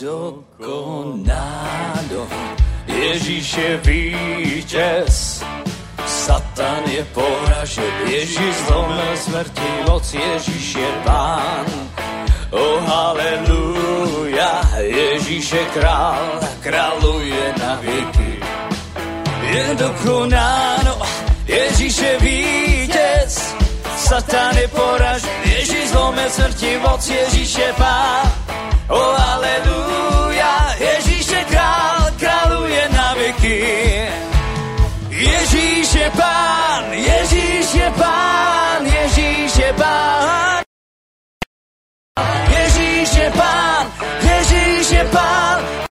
dokonáno. Ježíš je vítěz, Satan je poražen, Ježíš zlomil smrti, moc Ježíš je pán. Oh, haleluja, Ježíš je král, králuje na věky. Je dokonáno, Ježíš je vítěz, Satan je poražen, Ježíš zlomil smrti, moc Ježíš je pán. Oh, haleluja, Ježíš je král, králuje na věky. Ježíš je pán, Ježíš je pán, Ježíš je pán. Ježíš je pán, Ježíš je pán.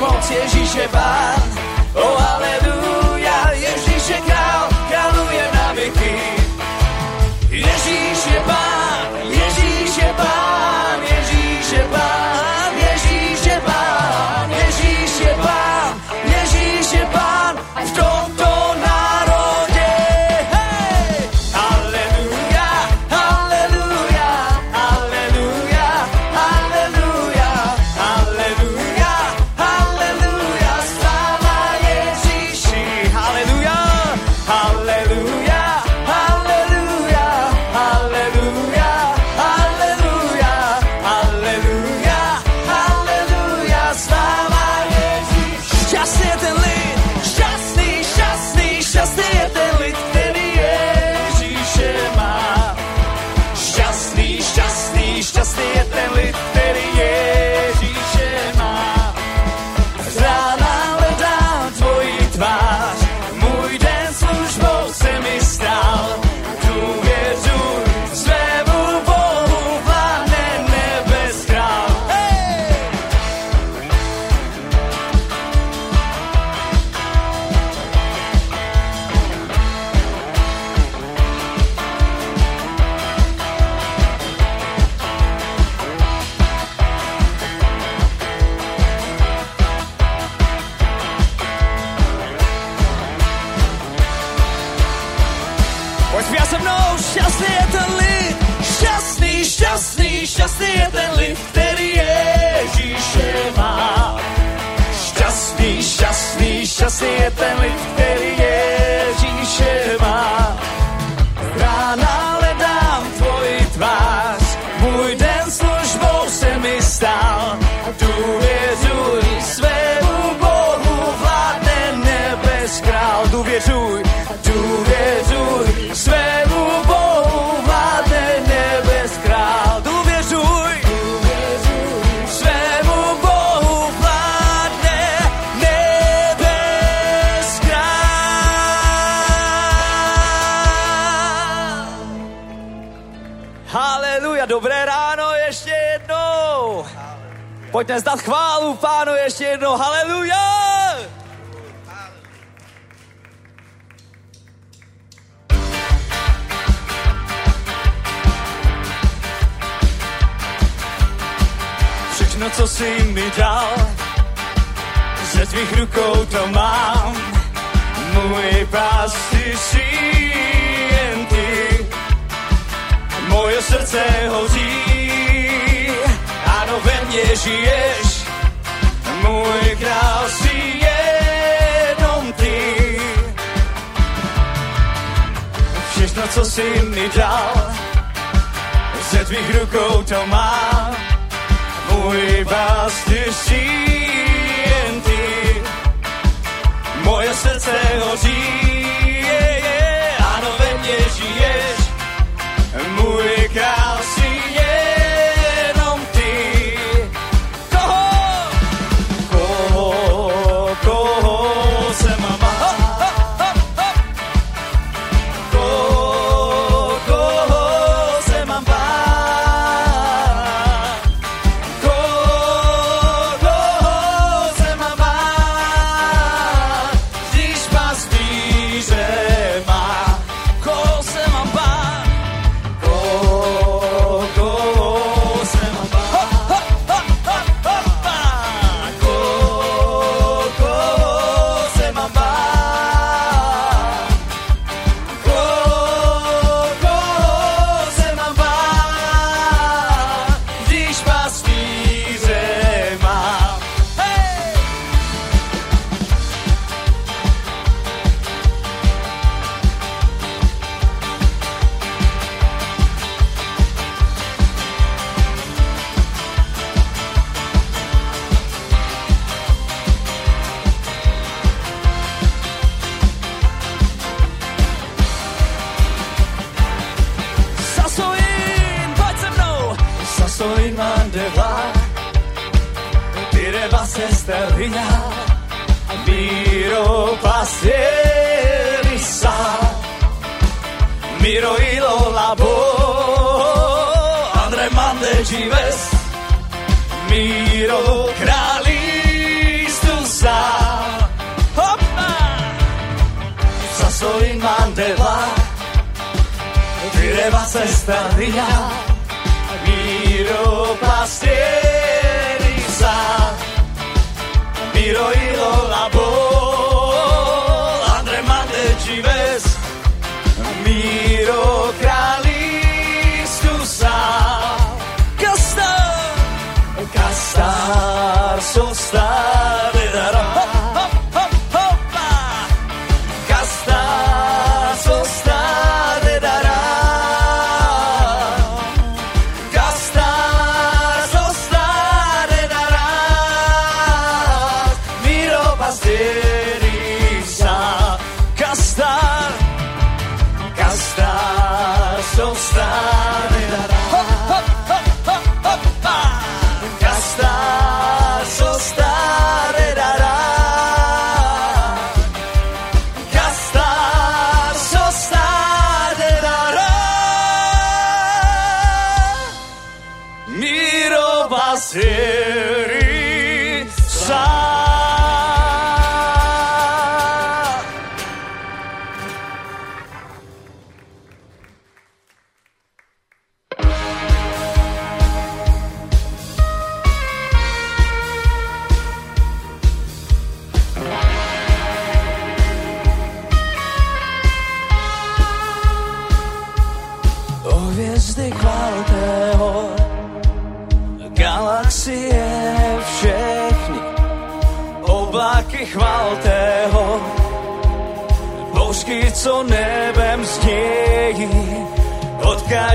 moc Ježíše pán, o oh, aleluja. Ze tvých rukou to mám. Můj pastýř jen ty, moje srdce hoří, ano ve mně žiješ, můj král si jenom ty. Všechno, co jsi mi dal, ze tvých rukou to mám, můj jen ty, moje srdce hoří,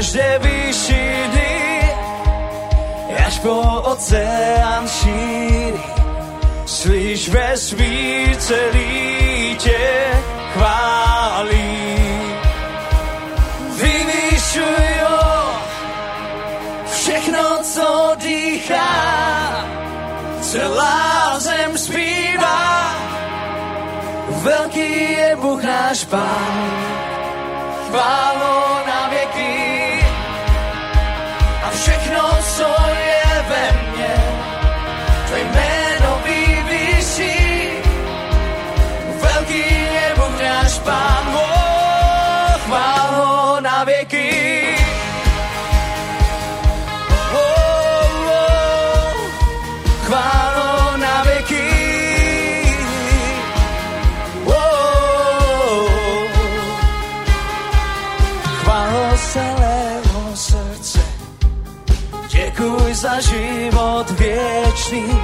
každé výšiny, až po oceán šíří, slyš vesmír celý tě chválí vyvyšuju všechno, co dýchá. Celá zem zpívá, velký je Bůh náš Pán, chválo na věky. Život věčný,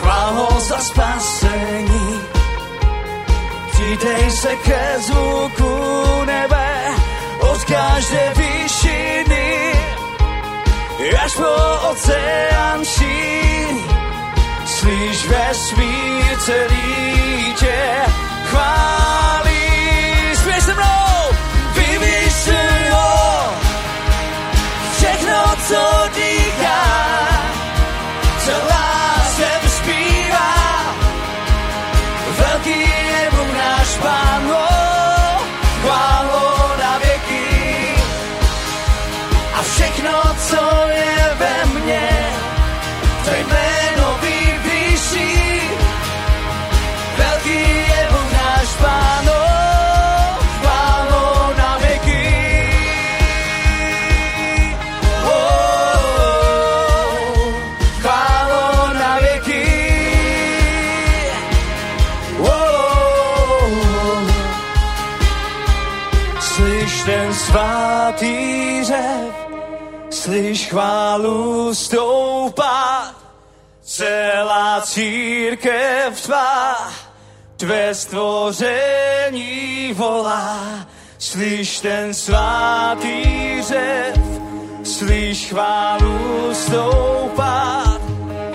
chválo za spasení. Přidej se ke zvuku nebe od každé výšiny, až po oceán šíří. Slyš vesmír celý tě chválí. Zpěj se mnou, vyvyšuj ho, všechno, co dýchá, církev tvá, tvé stvoření volá. Slyš ten svatý řev, slyš chválu stoupat,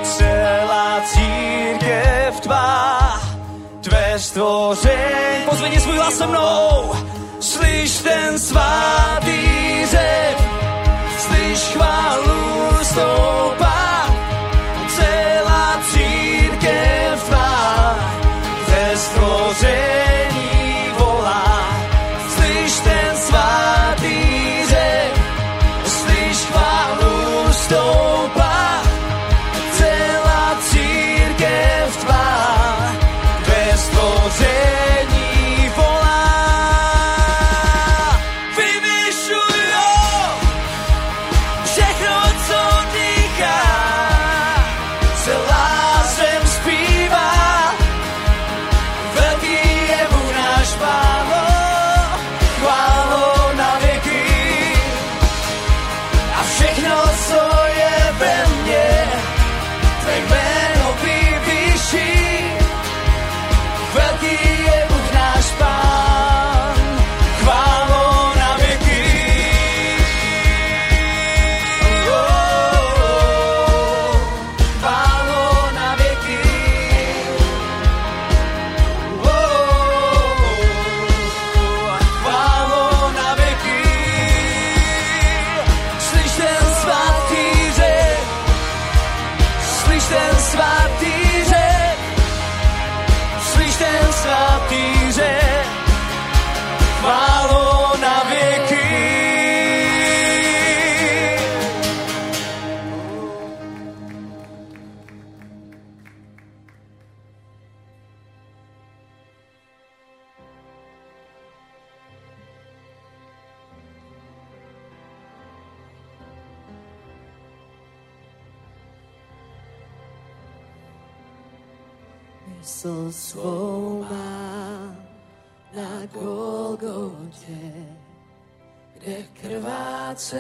celá církev tvá, tvé stvoření. Pozvedni svůj hlas se mnou, slyš ten svatý řev, slyš chválu stoupat, co svou má na Golgotě, kde krvácel,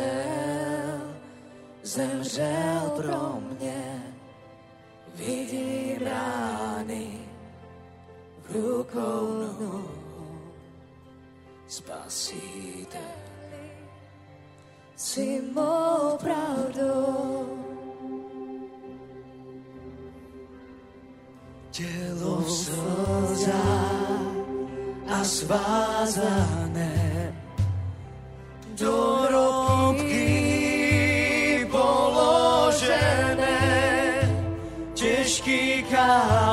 zemřel pro mě. Vidím rány v rukou nohu, spasíte si mou pravdou. Tělo v slzách a svázané do ropky položené těžký kámen.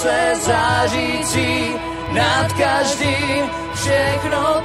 Slunce zářící, nad každým. Všechno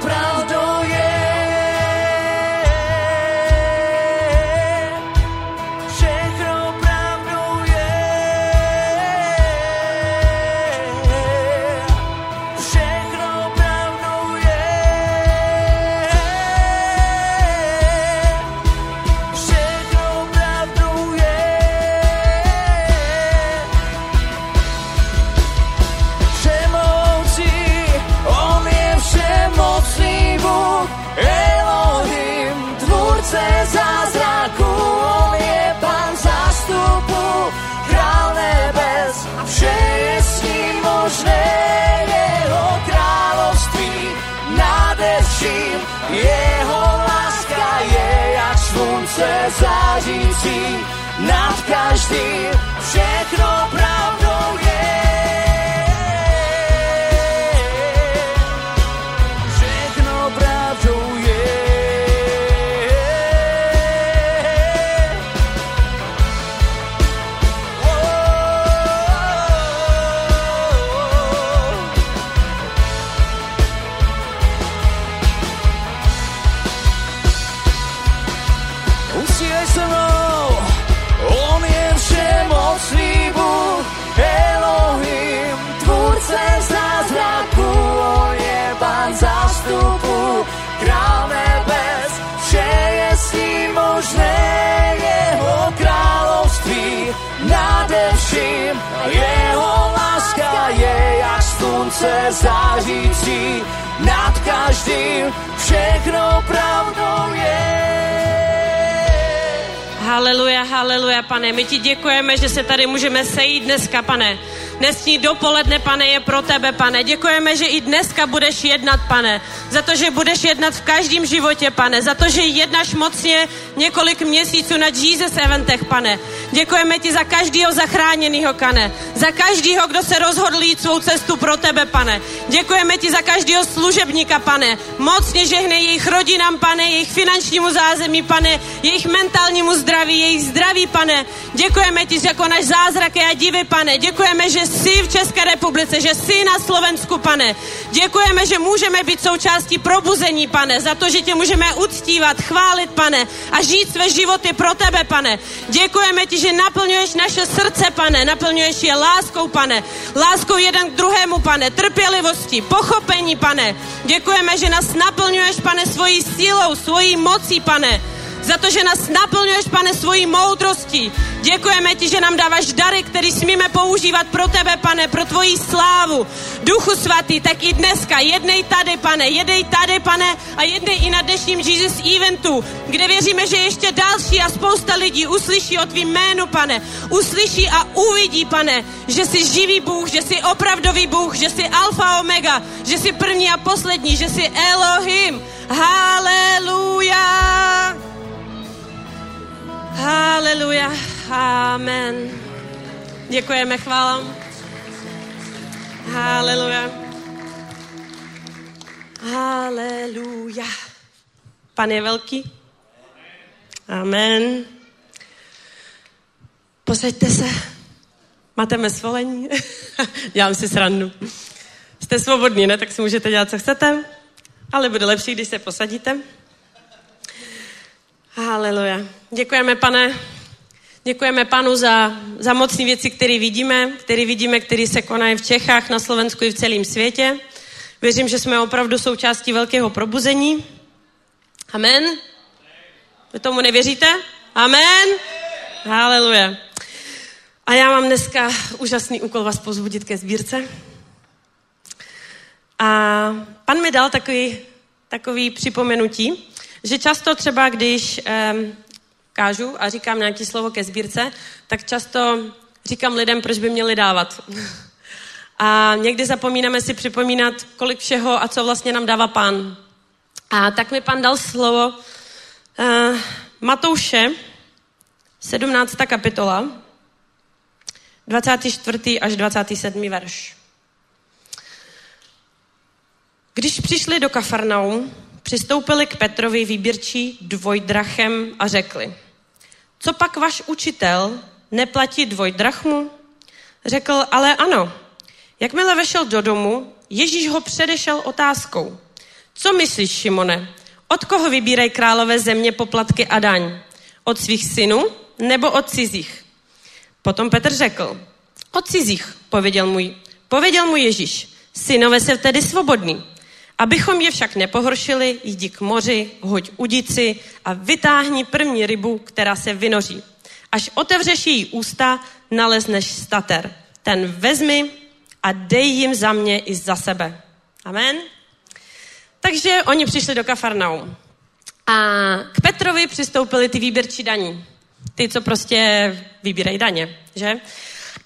slunce zářící, nad každým všechno pravdou je. Jeho láska je jak slunce zářící, nad každým všechno pravdou je. Haleluja, haleluja, pane. My ti děkujeme, že se tady můžeme sejít dneska, pane. Dnesní dopoledne, pane, je pro tebe, pane. Děkujeme, že i dneska budeš jednat, pane. Za to, že budeš jednat v každém životě, pane. Za to, že jednáš mocně několik měsíců na Jesus eventech, pane. Děkujeme ti za každého zachráněného, pane. Za každého, kdo se rozhodl jít svou cestu pro tebe, pane. Děkujeme ti za každého služebníka, pane. Mocně žehnej jejich rodinám, pane, jejich finančnímu zázemí, pane, jejich mentálnímu zdraví, jejich zdraví, pane. Děkujeme ti, že konáš zázraky a divy, pane. Děkujeme, že jsi v České republice, že jsi na Slovensku, pane. Děkujeme, že můžeme být součástí probuzení, pane, za to, že tě můžeme uctívat, chválit, pane, a žít své životy pro tebe, pane. Děkujeme ti, že naplňuješ naše srdce, pane, naplňuješ je láskou, pane, láskou jeden k druhému, pane, trpělivostí, pochopení, pane. Děkujeme, že nás naplňuješ, pane, svojí sílou, svojí mocí, pane za to, že nás naplňuješ, pane, svojí moudrostí. Děkujeme ti, že nám dáváš dary, které smíme používat pro tebe, pane, pro tvoji slávu. Duchu svatý, tak i dneska jednej tady, pane, jednej tady, pane, a jednej i na dnešním Jesus eventu, kde věříme, že ještě další a spousta lidí uslyší o tvým jménu, pane. Uslyší a uvidí, pane, že jsi živý Bůh, že jsi opravdový Bůh, že jsi alfa omega, že jsi první a poslední, že jsi Elohim. Haleluja! Haleluja. Amen. Děkujeme, chvála. Haleluja. Haleluja. Pan je velký. Amen. Posaďte se. Máte mé svolení? Dělám si srandu. Jste svobodní, ne? Tak si můžete dělat, co chcete. Ale bude lepší, když se posadíte. Haleluja. Děkujeme, pane. Děkujeme panu za, za mocné věci, které vidíme, které vidíme, které se konají v Čechách, na Slovensku i v celém světě. Věřím, že jsme opravdu součástí velkého probuzení. Amen. Vy tomu nevěříte? Amen. Haleluja. A já mám dneska úžasný úkol vás pozbudit ke sbírce. A pan mi dal takový, takový připomenutí, že často třeba, když um, kážu a říkám nějaké slovo ke sbírce, tak často říkám lidem, proč by měli dávat. A někdy zapomínáme si připomínat, kolik všeho a co vlastně nám dává pán. A tak mi pan dal slovo uh, Matouše, 17. kapitola, 24. až 27. verš. Když přišli do Kafarnaum, přistoupili k Petrovi výběrčí dvojdrachem a řekli, co pak váš učitel neplatí dvojdrachmu? Řekl, ale ano. Jakmile vešel do domu, Ježíš ho předešel otázkou. Co myslíš, Šimone? Od koho vybírají králové země poplatky a daň? Od svých synů nebo od cizích? Potom Petr řekl, od cizích, pověděl můj, pověděl mu Ježíš, synové se tedy svobodní. Abychom je však nepohoršili, jdi k moři, hoď udici a vytáhni první rybu, která se vynoří. Až otevřeš její ústa, nalezneš stater. Ten vezmi a dej jim za mě i za sebe. Amen. Takže oni přišli do Kafarnaum. A k Petrovi přistoupili ty výběrčí daní. Ty, co prostě vybírají daně, že?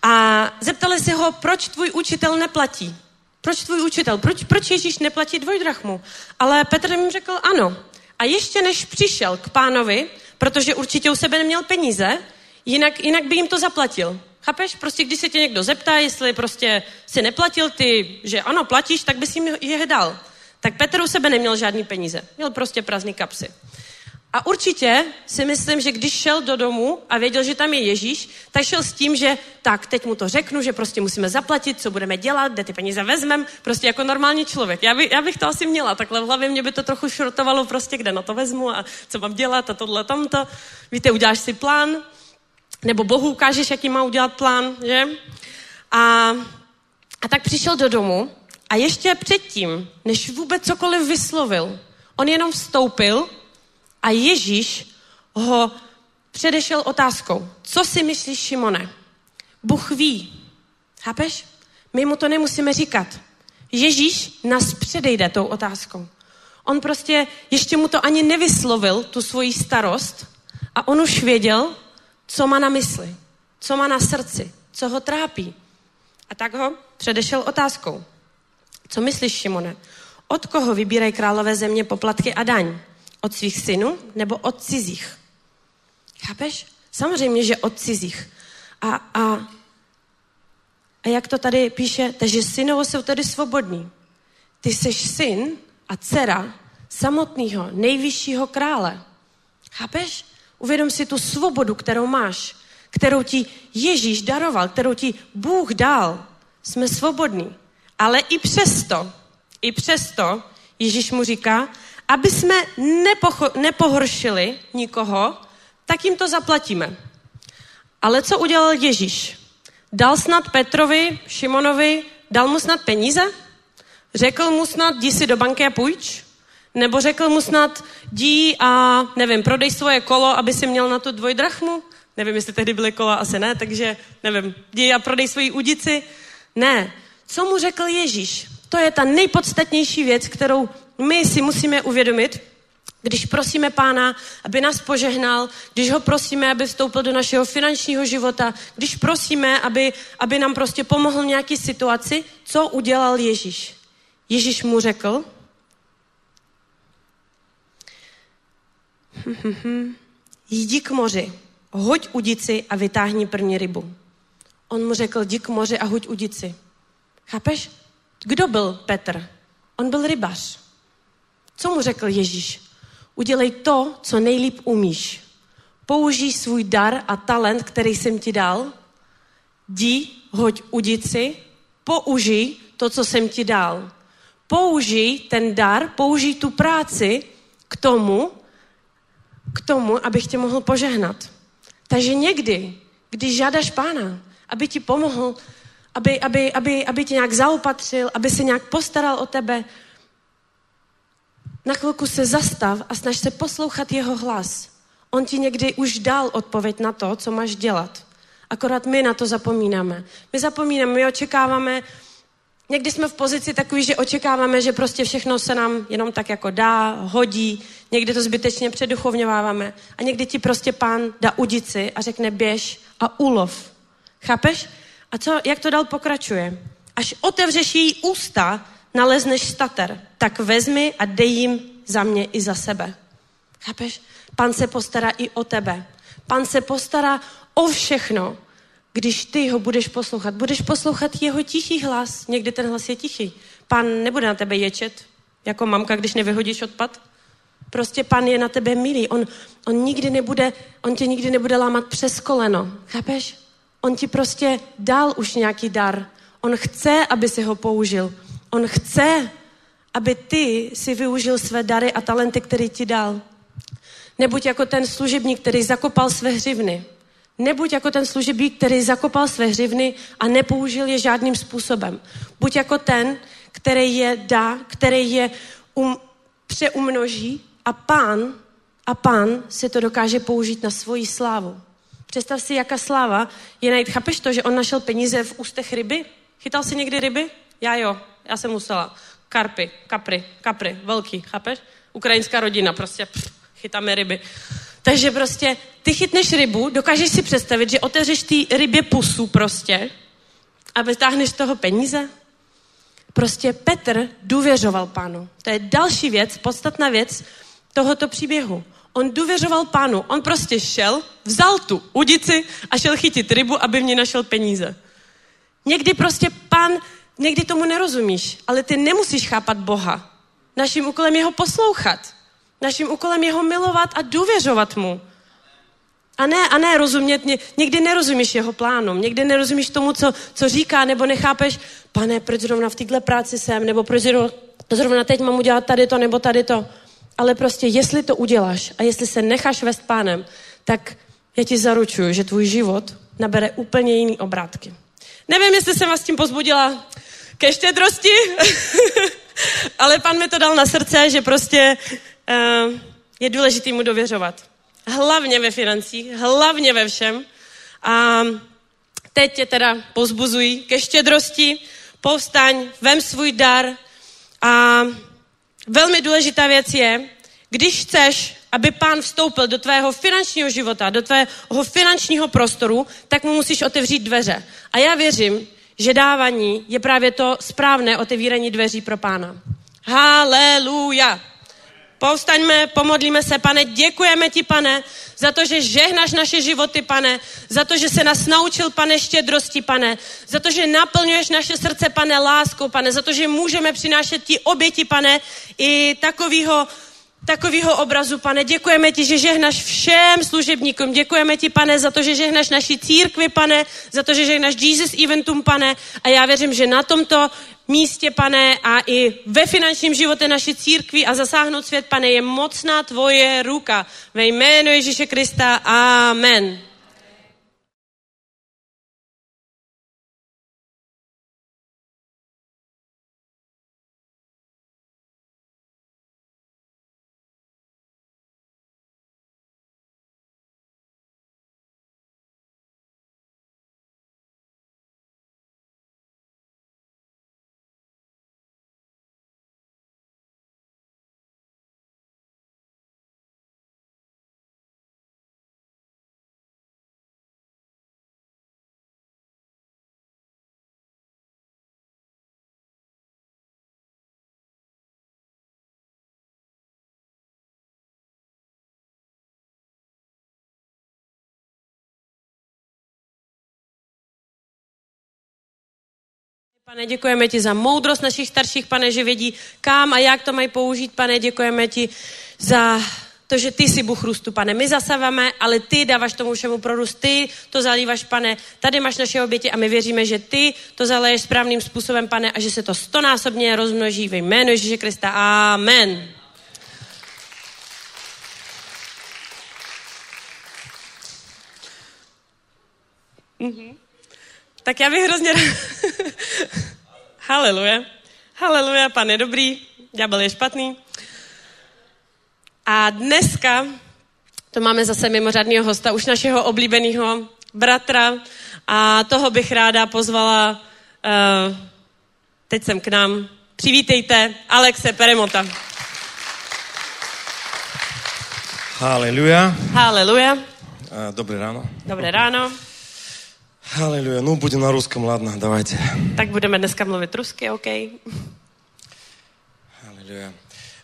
A zeptali se ho, proč tvůj učitel neplatí. Proč tvůj učitel? Proč, proč Ježíš neplatí dvojdrachmu? Ale Petr jim řekl ano. A ještě než přišel k pánovi, protože určitě u sebe neměl peníze, jinak, jinak by jim to zaplatil. Chápeš? Prostě když se tě někdo zeptá, jestli prostě si neplatil ty, že ano, platíš, tak bys jim je dal. Tak Petr u sebe neměl žádný peníze. Měl prostě prázdný kapsy. A určitě si myslím, že když šel do domu a věděl, že tam je Ježíš, tak šel s tím, že tak, teď mu to řeknu, že prostě musíme zaplatit, co budeme dělat, kde ty peníze vezmem, prostě jako normální člověk. Já, by, já bych to asi měla, takhle v hlavě mě by to trochu šrotovalo, prostě kde na to vezmu a co mám dělat a tohle, tamto. Víte, uděláš si plán, nebo Bohu ukážeš, jaký má udělat plán, že? A, a tak přišel do domu a ještě předtím, než vůbec cokoliv vyslovil, on jenom vstoupil a Ježíš ho předešel otázkou. Co si myslíš, Šimone? Bůh ví. Chápeš? My mu to nemusíme říkat. Ježíš nás předejde tou otázkou. On prostě ještě mu to ani nevyslovil, tu svoji starost, a on už věděl, co má na mysli, co má na srdci, co ho trápí. A tak ho předešel otázkou. Co myslíš, Šimone? Od koho vybírají králové země poplatky a daň? Od svých synů nebo od cizích? Chápeš? Samozřejmě, že od cizích. A, a, a jak to tady píše, takže synové jsou tedy svobodní. Ty jsi syn a dcera samotného nejvyššího krále. Chápeš? Uvědom si tu svobodu, kterou máš, kterou ti Ježíš daroval, kterou ti Bůh dal. Jsme svobodní. Ale i přesto, i přesto Ježíš mu říká, aby jsme nepocho- nepohoršili nikoho, tak jim to zaplatíme. Ale co udělal Ježíš? Dal snad Petrovi, Šimonovi, dal mu snad peníze? Řekl mu snad, jdi si do banky a půjč? Nebo řekl mu snad, jdi a, nevím, prodej svoje kolo, aby si měl na tu dvojdrachmu? Nevím, jestli tehdy byly kola, asi ne, takže, nevím, jdi a prodej svoji udici? Ne. Co mu řekl Ježíš? To je ta nejpodstatnější věc, kterou my si musíme uvědomit, když prosíme pána, aby nás požehnal, když ho prosíme, aby vstoupil do našeho finančního života, když prosíme, aby, aby nám prostě pomohl v nějaké situaci, co udělal Ježíš? Ježíš mu řekl, jdi k moři, hoď udici a vytáhni první rybu. On mu řekl, jdi k moři a hoď udici. Chápeš? Kdo byl Petr? On byl rybař. Co mu řekl Ježíš? Udělej to, co nejlíp umíš. Použij svůj dar a talent, který jsem ti dal. jdi, hoď udici, použij to, co jsem ti dal. Použij ten dar, použij tu práci k tomu, k tomu, abych tě mohl požehnat. Takže někdy, když žádáš pána, aby ti pomohl, aby, aby, aby, aby tě nějak zaopatřil, aby se nějak postaral o tebe, na chvilku se zastav a snaž se poslouchat jeho hlas. On ti někdy už dal odpověď na to, co máš dělat. Akorát my na to zapomínáme. My zapomínáme, my očekáváme, někdy jsme v pozici takový, že očekáváme, že prostě všechno se nám jenom tak jako dá, hodí, někdy to zbytečně předuchovňováváme a někdy ti prostě pán dá udici a řekne běž a ulov. Chápeš? A co, jak to dál pokračuje? Až otevřeš její ústa, nalezneš stater, tak vezmi a dej jim za mě i za sebe. Chápeš? Pan se postará i o tebe. Pan se postará o všechno, když ty ho budeš poslouchat. Budeš poslouchat jeho tichý hlas. Někdy ten hlas je tichý. Pan nebude na tebe ječet, jako mamka, když nevyhodíš odpad. Prostě pan je na tebe milý. On, on, nikdy nebude, on tě nikdy nebude lámat přes koleno. Chápeš? On ti prostě dal už nějaký dar. On chce, aby si ho použil. On chce, aby ty si využil své dary a talenty, který ti dal. Nebuď jako ten služebník, který zakopal své hřivny. Nebuď jako ten služebník, který zakopal své hřivny a nepoužil je žádným způsobem. Buď jako ten, který je dá, který je um, přeumnoží a pán, a pán si to dokáže použít na svoji slávu. Představ si, jaká sláva je najít. Chápeš to, že on našel peníze v ústech ryby? Chytal si někdy ryby? Já jo, já jsem musela. Karpy, kapry, kapry, velký, chápeš? Ukrajinská rodina, prostě pff, chytáme ryby. Takže prostě ty chytneš rybu, dokážeš si představit, že otevřeš ty rybě pusu prostě a vytáhneš z toho peníze? Prostě Petr důvěřoval pánu. To je další věc, podstatná věc tohoto příběhu. On důvěřoval pánu. On prostě šel, vzal tu udici a šel chytit rybu, aby mě našel peníze. Někdy prostě pán, někdy tomu nerozumíš, ale ty nemusíš chápat Boha. Naším úkolem je ho poslouchat. Naším úkolem je ho milovat a důvěřovat mu. A ne, a ne rozumět, někdy nerozumíš jeho plánům, někdy nerozumíš tomu, co, co říká, nebo nechápeš, pane, proč zrovna v této práci jsem, nebo proč zrovna, teď mám udělat tady to, nebo tady to. Ale prostě, jestli to uděláš a jestli se necháš vést pánem, tak já ti zaručuju, že tvůj život nabere úplně jiný obrátky. Nevím, jestli jsem vás tím pozbudila ke štědrosti, ale pan mi to dal na srdce, že prostě uh, je důležité mu dověřovat. Hlavně ve financích, hlavně ve všem. A teď tě teda pozbuzují ke štědrosti, povstaň, vem svůj dar a velmi důležitá věc je, když chceš, aby pán vstoupil do tvého finančního života, do tvého finančního prostoru, tak mu musíš otevřít dveře. A já věřím, že dávání je právě to správné otevírání dveří pro pána. Haleluja! Povstaňme, pomodlíme se, pane, děkujeme ti, pane, za to, že žehnáš naše životy, pane, za to, že se nás naučil, pane, štědrosti, pane, za to, že naplňuješ naše srdce, pane, láskou, pane, za to, že můžeme přinášet ti oběti, pane, i takového takového obrazu, pane. Děkujeme ti, že žehnaš všem služebníkům. Děkujeme ti, pane, za to, že žehnaš naší církvi, pane, za to, že žehnaš Jesus Eventum, pane. A já věřím, že na tomto místě, pane, a i ve finančním životě naší církvi a zasáhnout svět, pane, je mocná tvoje ruka. Ve jménu Ježíše Krista. Amen. Pane, děkujeme ti za moudrost našich starších, pane, že vědí, kam a jak to mají použít, pane, děkujeme ti za To, že ty jsi Bůh růstu, pane. My zasáváme, ale ty dáváš tomu všemu prorůst. Ty to zalíváš, pane. Tady máš naše oběti a my věříme, že ty to zaleješ správným způsobem, pane, a že se to stonásobně rozmnoží ve jménu Ježíše Krista. Amen. Mhm. Tak já bych hrozně... Haleluja. Haleluja, pan je dobrý, ďábel je špatný. A dneska to máme zase mimořádného hosta, už našeho oblíbeného bratra a toho bych ráda pozvala uh, teď sem k nám. Přivítejte Alexe Peremota. Haleluja. Haleluja. Eh, dobré ráno. Dobré ráno. Аллилуйя. Ну, будем на русском, ладно, давайте. Tak budeme dneska mluvit rusky, OK? Аллилуйя.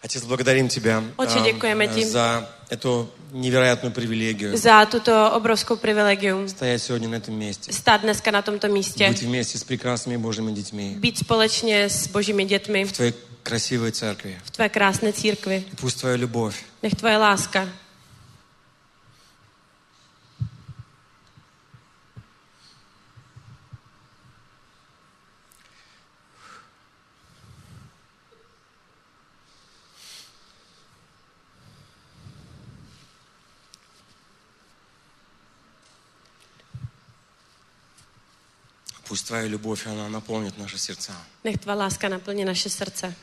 Отец, благодарим Тебя Отче, děkujeme ti. за эту невероятную привилегию Za tuto obrovskou privilegium стоять сегодня на этом месте, stát dneska na tomto místě, быть vместе с прекрасными Божьими детьми být společně s božími dětmi в Твоей красивой церкви. v tvé krásné církvi. И пусть Твоя любовь Nech tvoje láska Пусть Твоя любовь, она наполнит наши сердца. Nech tvá láska naplní naše srdce.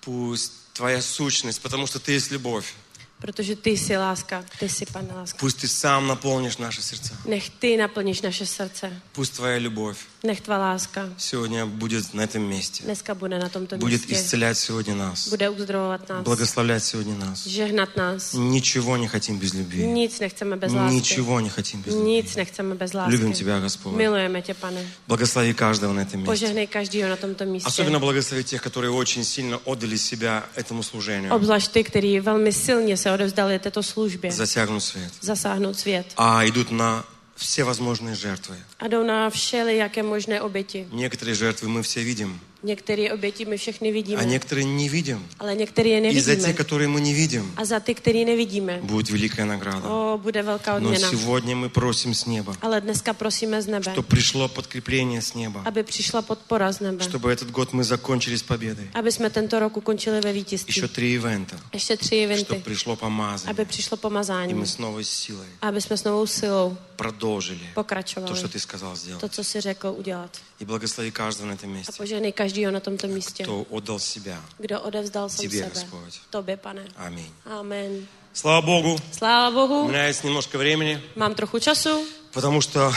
Пусть Твоя сущность, потому что Ты есть любовь. Protože ty jsi láska, ty jsi pane láska. Пусть Ты сам наполнишь наши сердца. Nech ty naplníš naše srdce. Пусть Твоя любовь Nech tvá láska сегодня будет на этом месте. dneska bude na tomto Будет místě. исцелять сегодня нас. Bude uzdravovat nás, Благословлять сегодня нас. žehnat nás. Ничего не хотим без любви. Nic nechceme bez lásky. Ничего не хотим без любви. Nic nechceme bez lásky. Любим Тебя, Господь. Milujeme tě, pane. Благослови каждого на этом месте. Požehnej každýho na tomto místě. Особенно благослови тех, которые очень сильно отдали себя этому служению. Obzvlášť ty, který velmi silně se odevzdali této službě. Засягнут свет. Zasáhnout svět. А идут на все возможные жертвы. A jdou na všelijaké možné oběti. Некоторые жертвы мы все видим, Některé oběti my všechny а vidíme, некоторые не видим. ale některé je И за те, nevidíme. которые мы не видим, A za ty, který nevidíme, будет великая награда. o, bude velká Но odměna. сегодня мы просим с неба, Ale dneska prosíme z nebe, чтобы пришло подкрепление с неба, aby přišla podpora z nebe. чтобы этот gод мы закончили с победой. Aby jsme tento rok ukončili ve vítězství. Еще три ивента, Ještě tři чтобы eventy. пришло помазание. Aby přišlo И pomazání. мы с новой силой Aby jsme s novou silou продолжили то, pokračovali. что ты сказал сделать. To, co si řekl udělat. И благослови каждого на этом A месте, požehnej každýho na tomto místě, кто отдал себя. kdo odevzdal sám Tobě, sebe. Господь. Tobě, pane. Аминь. Amen. Слава Богу, Sláva у Bohu. меня есть немножко времени, Mám trochu času, потому что,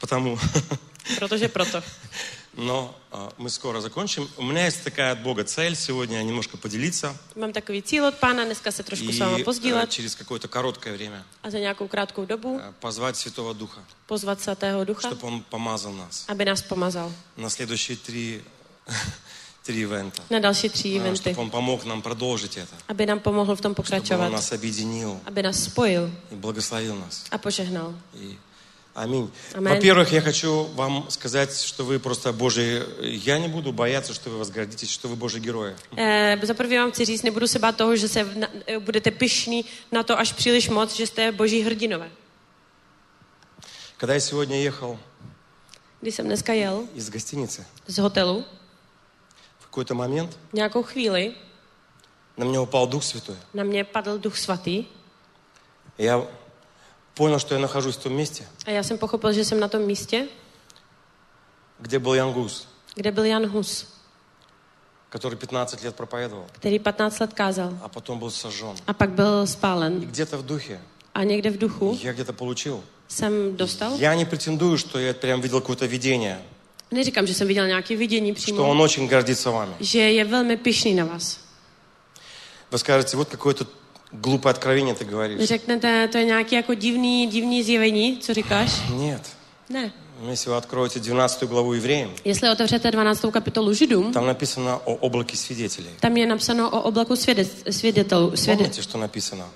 потому, protože proto. но а, мы скоро закончим. У меня есть такая от Бога цель сегодня немножко поделиться Mám takový cíl od pána, dneska se trošku s váma и э, pozdílet через какое-то короткое время za nějakou krátkou dobu э, позвать Святого Духа, pozvat svatého ducha, чтобы Он помазал нас aby nás pomazal на следующие три, три ивента, na další tři А, eventy, чтобы Он помог нам продолжить это, aby nám pomohl v tom чтобы Он pokračovat, нас объединил aby nás spojil и благословил нас. a požehnal. И Аминь. Амен. Во-первых, я хочу вам сказать, что вы просто Божьи... Я не буду бояться, что вы возгордитесь, что вы Божьи герои. Eh, za prvé vám chci říct, nebudu se bát toho, že se na, eh, budete pyšní na to až příliš moc, že jste boží hrdinové. Когда я сегодня ехал Když jsem dneska jel из гостиницы, z hotelu, в какой-то момент nějakou chvíli на меня упал Дух Святой. na mě padl duch svatý Я понял, что я нахожусь в том месте, a já jsem pochopil, že jsem na tom místě, где был Ян Гус, kde byl Jan Hus, который 15 лет проповедовал, který 15 let kázal а потом был сожжен. a pak byl И spálen. где-то в духе A někde v duchu я где-то получил. jsem dostal. Я не претендую, что я прям видел какое-то видение, Neříkám, že jsem viděl nějaké vidění что přímo, Он очень гордится вами. že je velmi pyšný na vás. Вы скажете, вот какое-то глупое откровение ты говоришь. Vy řeknete, to je nějaké jako divný, divný zjevení, co říkáš? Нет. Ne. Если вы откроете 12 главу Евреям, Jestli otevřete 12. kapitolu Židům, там написано о облаке свидетелей. tam je napsáno o oblaku svědec, svědetelů. Svěde. Помните, что написано?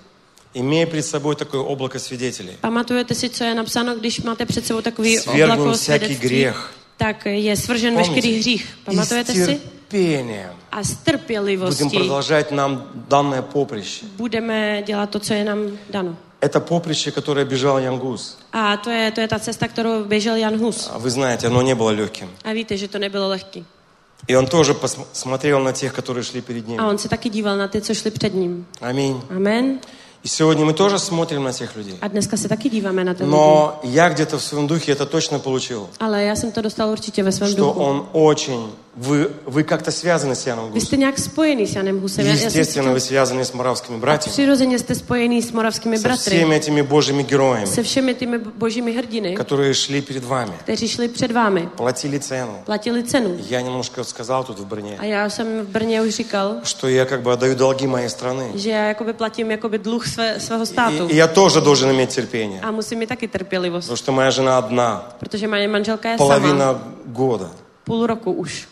Имея пред собой такое облако свидетелей, Pamatujete si, co je napsáno, když máte před sebou takový Svергnu oblak всякý svědectví? грех. Tak je svržen Помните? veškerý hřích. И Pamatujete с si? терпением a z будем trpělivostí продолжать нам данное поприще. budeme dělat to, co je nám dano. Это поприще, которое бежал Янгус. A to je, to je ta cesta, kterou běžel Jan Hus. А Вы знаете, оно не было легким. A víte, že to nebylo lehký. И он тоже посм- смотрел на тех, которые шли перед ним. A on se taky díval na ty, co šli před ním. Аминь. Amen. И сегодня мы тоже смотрим на тех людей. A dneska se taky díváme na ten lidi. Но я где-то в своем духе это точно получил. Ale já jsem to dostal určitě ve svém Что duchu. он очень... Вы, вы как-то связаны с Яном Vy Гусом. jste nějak spojený s Janem Husem. Já, já jsem Естественно, вы связаны с моравскими братьями. přirozeně jste spojený s moravskými Со bratry. всеми этими Божьими героями, Se všemi těmi božími hrdiny, которые шли перед вами. kteří šli před vámi. Платили цену. Platili cenu. Я немножко сказал тут в Брне, A já jsem v Brně už říkal, что я как бы отдаю долги моей страны. že já jakoby platím jakoby dluh své, svého státu. И, и я тоже должен иметь терпение. A musím mít taky trpělivost, Потому что моя жена одна. protože moje manželka je sama Половина года. půl roku už.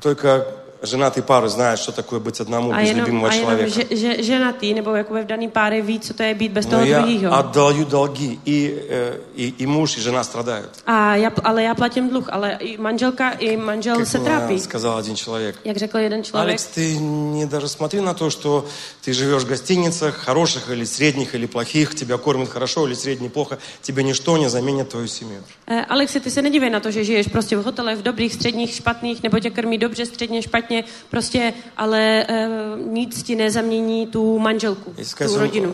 Только женатые пары знают, что такое быть одному A без jenom, любимого a jenom человека. že, že, ženatý nebo jakoby v daný páry ví, co to je být bez Но toho я druhého. отдаю долги, и, э, и, и муж, и жена страдают. A já, ale já platím dluh, ale i manželka, i manžel Как se мне trápí. сказал один человек. Jak řekl jeden člověk, Алекс, ты не даже смотри на то, что ты живешь в гостиницах, хороших или средних, или плохих, тебя кормят хорошо или средне плохо, тебе ничто не заменит твою семью. Eh, Alexi, ty se nedívej na to, že žiješ prostě v hotelech, v dobrých, středních, špatných, nebo tě krmí dobře, středně, špatně, prostě, ale eh, nic ti nezamění tu manželku, И tu сказать, rodinu.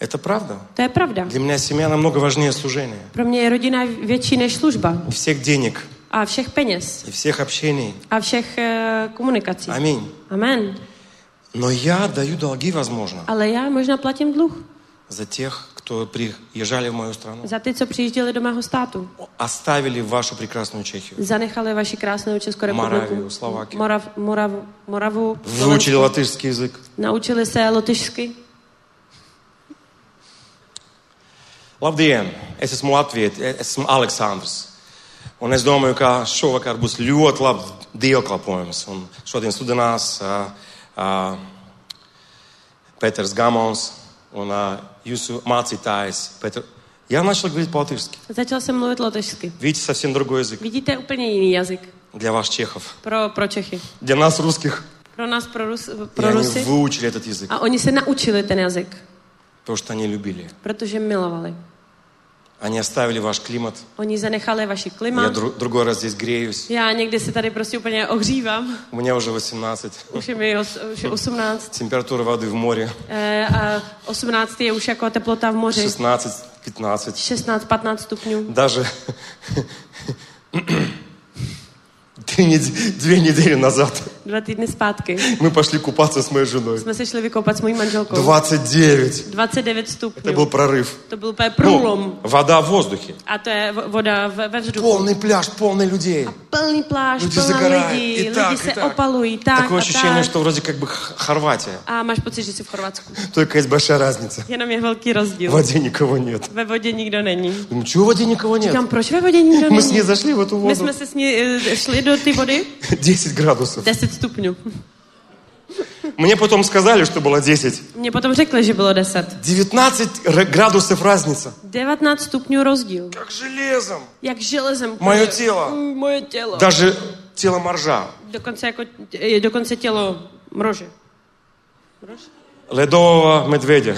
это правда. To je pravda. Для меня семья намного важнее служения. Pro mě je rodina větší než služba И всех денег, a všech peněz и всех общений. a všech eh, komunikací. Аминь. Amen. Но я даю долги, возможно, Ale já možná platím dluh за тех, кто приезжали в мою страну, za ty, co přijížděli do mého státu. оставили вашу прекрасную Чехию, Zanechali vaši krásnou Českou republiku. Moraviu, Slovakia. Morav, Morav, Moravu. выучили Slovensku. латышский язык. Naučili se lotyšsky. Labdien! Es esmu Latvijas, esmu Aleksandrs. Un es domāju, ka šovakar būs ļoti labs dievkalpojums. Un šodien studinās uh, uh, Pēters Gamons un uh, jūsu mācītājs Pēter. Я начал говорить по-латышски. Začal jsem mluvit lotyšsky. Видите, совсем другой язык Vidíte úplně jiný jazyk для вас, чехов. pro, pro Čechy. Для нас, русских. Pro nás, pro, Rus, И pro они Rusy. выучили этот язык, A oni se naučili ten jazyk, потому что они любили. protože milovali. Они оставили ваш климат. Oni zanechali vaši Я klima. дру- другой раз здесь греюсь. Já někdy se tady prostě úplně ohřívám. У меня уже 18. Už je mi os, už je 18. Температура воды в море E, a 18 je už jako teplota v moři. 16, 15. 16-15 stupňů. Даже две недели назад Dva týdny zpátky мы пошли купаться с моей женой. jsme se šli vykoupat s mojí manželkou. 29. 29 Это stupňů. был прорыв. To byl úplně průlom. Ну, вода в воздухе. A je vo- voda ve, ve vzduchu. Полный пляж, полный людей. Plný pláž, Люди загорают. lidí, И так, lidi se так. opalují, tak Такое a ощущение, что вроде как бы Х- Хорватия. A máš pocit, že jsi v Chorvatsku. Только есть большая разница. Jenom je velký В rozdíl. воде никого нет. Ve vodě nikdo není. Думаю, чего в воде никого нет? Říkám, proč ve vodě nikdo Мы с ней зашли в эту My воду. jsme se s ní eh, šli do ty vody 10 градусов. 10 stupňů. Мне потом сказали, что было 10. Mě potom řekli, že bylo 10. 19 р- градусов разница. 19 stupňů rozdíl. Как железом. Moje úplně. tělo. Mm, Moje tělo. Даже тело моржа. Dokonce, jako, eh, dokonce tělo mrože. Ледового медведя.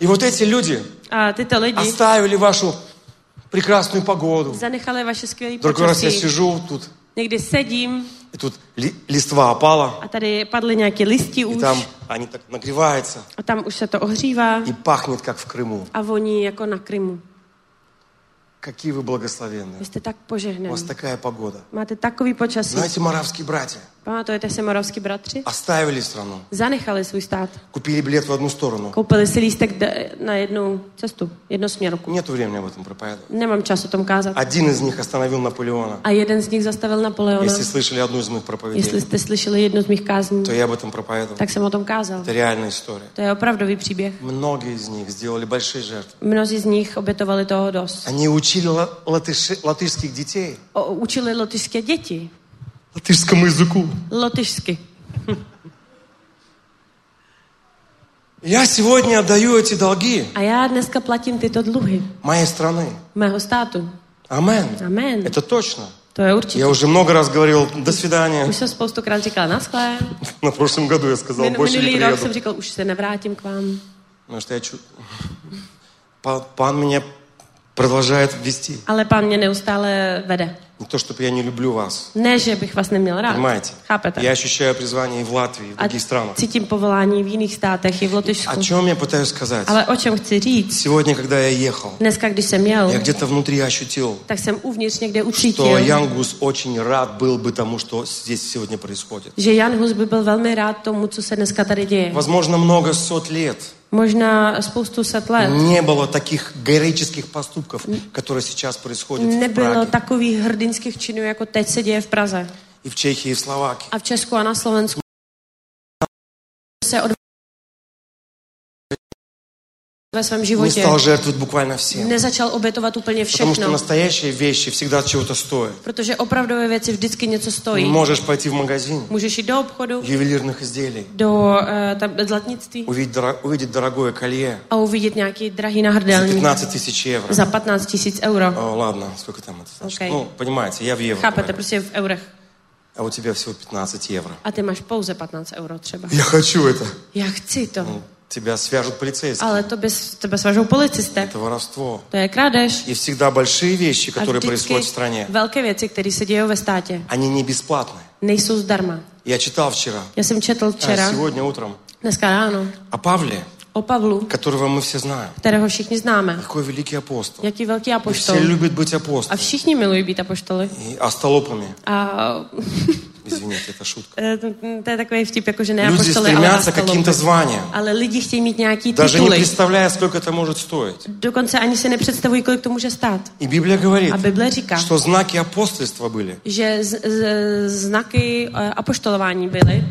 И вот эти люди tyto lidi оставили вашу прекрасную погоду. zanechali vaše skvělé Другой раз я сижу тут, Někdy sedím и тут ли- листва опала, a tady padly nějaké listy и už там они так нагреваются, a tam už se to ohřívá и пахнет, как в Крыму. a voní jako na Krymu. Какие вы благословенные. Vy jste tak У požehnaný. вас такая погода. Máte takový počasí. Знаете, моравские братья Pamatujete si moravský bratři? оставили страну, Zanechali svůj stát. купили билет в одну сторону. Koupili si lístek d- na jednu cestu, jednosměrku. Нет времени об этом проповедовать. Nemám čas o tom kázat. Один из них остановил Наполеона. A jeden z nich zastavil Napoleona. Если слышали одну из моих Jestli проповедей, jste slyšeli jednu z mých kázní, то я об этом проповедовал. tak jsem o tom kázal. Это реальная история. To je opravdový příběh. Многие из них сделали большие жертвы. Mnozí z nich obětovali toho dost. Они учили ла- латыши- латышских детей O, učili lotyšské děti. Латышскому языку. Lotyšsky. Я сегодня отдаю эти долги A já dneska platím tyto dluhy моей страны. mého státu. Амен. Amen. Это точно. To je určitě. Я уже много раз говорил «до свидания». Už jsem spoustukrát říkala naschle. На прошлом году я сказал Min, «больше не minulý rok приеду». jsem říkal, už se nevrátím k vám. Потому что я чу... Па- Пан меня продолжает вести. Ale pán mě neustále vede. Не то, чтобы я не люблю вас. Ne, že bych vás neměl rád. Понимаете? Chápete? Я ощущаю призвание и в Латвии, и в A других странах. cítím povolání v jiných státech, i v Lotyšsku. О чем я пытаюсь сказать? Ale o čem chci říct? Сегодня, когда я ехал, Dneska, když jsem jel, я где-то внутри ощутил, tak jsem uvnitř někde что ucítil, Янгус очень рад был бы тому, что здесь сегодня происходит. že Jan Hus by byl velmi rád tomu, co se dneska tady děje. Возможно, много сот лет Možná spoustu set let не было таких героических поступков, которые сейчас происходят в nebylo Праге, takových hrdinských činů, jako teď se děje v Praze. и в Чехии, и в Словакии. A v Česku a na Slovensku ve svém Не životě стал жертвовать буквально всем. nezačal obětovat úplně Потому что všechno. настоящие вещи всегда чего-то стоят. Protože opravdové věci vždycky něco stojí. Можешь пойти в магазин Můžeš jít do obchodu, ювелирных изделий, do uh, tam, zlatnictví увидеть, дора- увидеть дорогое колье a uvidět nějaký drahý за nahrdelník 15 тысяч евро. za 15 tisíc euro. О, ладно, сколько там это значит? Окей. Ну, понимаете, я в евро. Chápete, говорю. prostě v eurech. А у тебя всего 15 евро. A ty máš pouze 15 euro třeba. Я хочу это. Já chci to. Ну, Тебя свяжут полицейские. To bys, tebe svažou policisté. Это воровство. To je krádež. И всегда большие вещи, A которые происходят в стране, velké věci, které se dějí ve státě, они не бесплатные. nejsou zdarma. Я читал вчера, Já jsem četl а včera, сегодня утром, dneska ráno, о Павле, o Pavlu, которого мы все знаем. kterého všichni známe. Какой великий апостол. Jaký velký И apoštol. все любят быть апостолами. všichni milují být apoštoly. И остолопами. A Извините, это шутка. eh, to, je takový vtip, jako že ne Люди стремятся к каким-то званиям, Ale lidi chtějí mít nějaký даже не представляя, сколько это может стоить. Dokonce ani si nepředstavují, kolik to může stát. И Библия говорит, A Bible říká, что знаки апостольства были. že eh, apoštolování byly.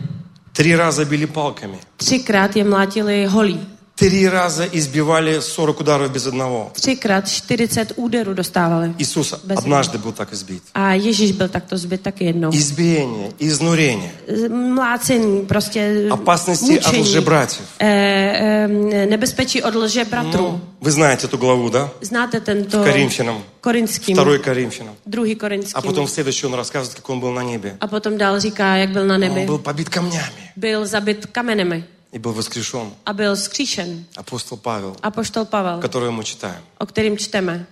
Три раза били палками. Třikrát je mlátili holí. Три раза избивали 40 ударов без одного. Třikrát 40 úderů dostávali. Иисус Без однажды был так избит. A Ježíš byl takto zbyt taky jednou. Избиение, изнурение, Mlácení, prostě опасности от mučení, лжебратьев. eh, nebezpečí od lže bratrů. Ну, вы знаете эту главу, да? Znáte tento Коринфянам, korinským, второй Коринфянам. druhý А korinským. потом в следующий он рассказывает, как он был на небе. A potom dál říká, jak byl na Он nebi. был побит камнями Byl zabit kamenemi и был воскрешен. a byl skříšen. Апостол Павел, Apoštol Pavel, которого мы читаем, o kterým čteme,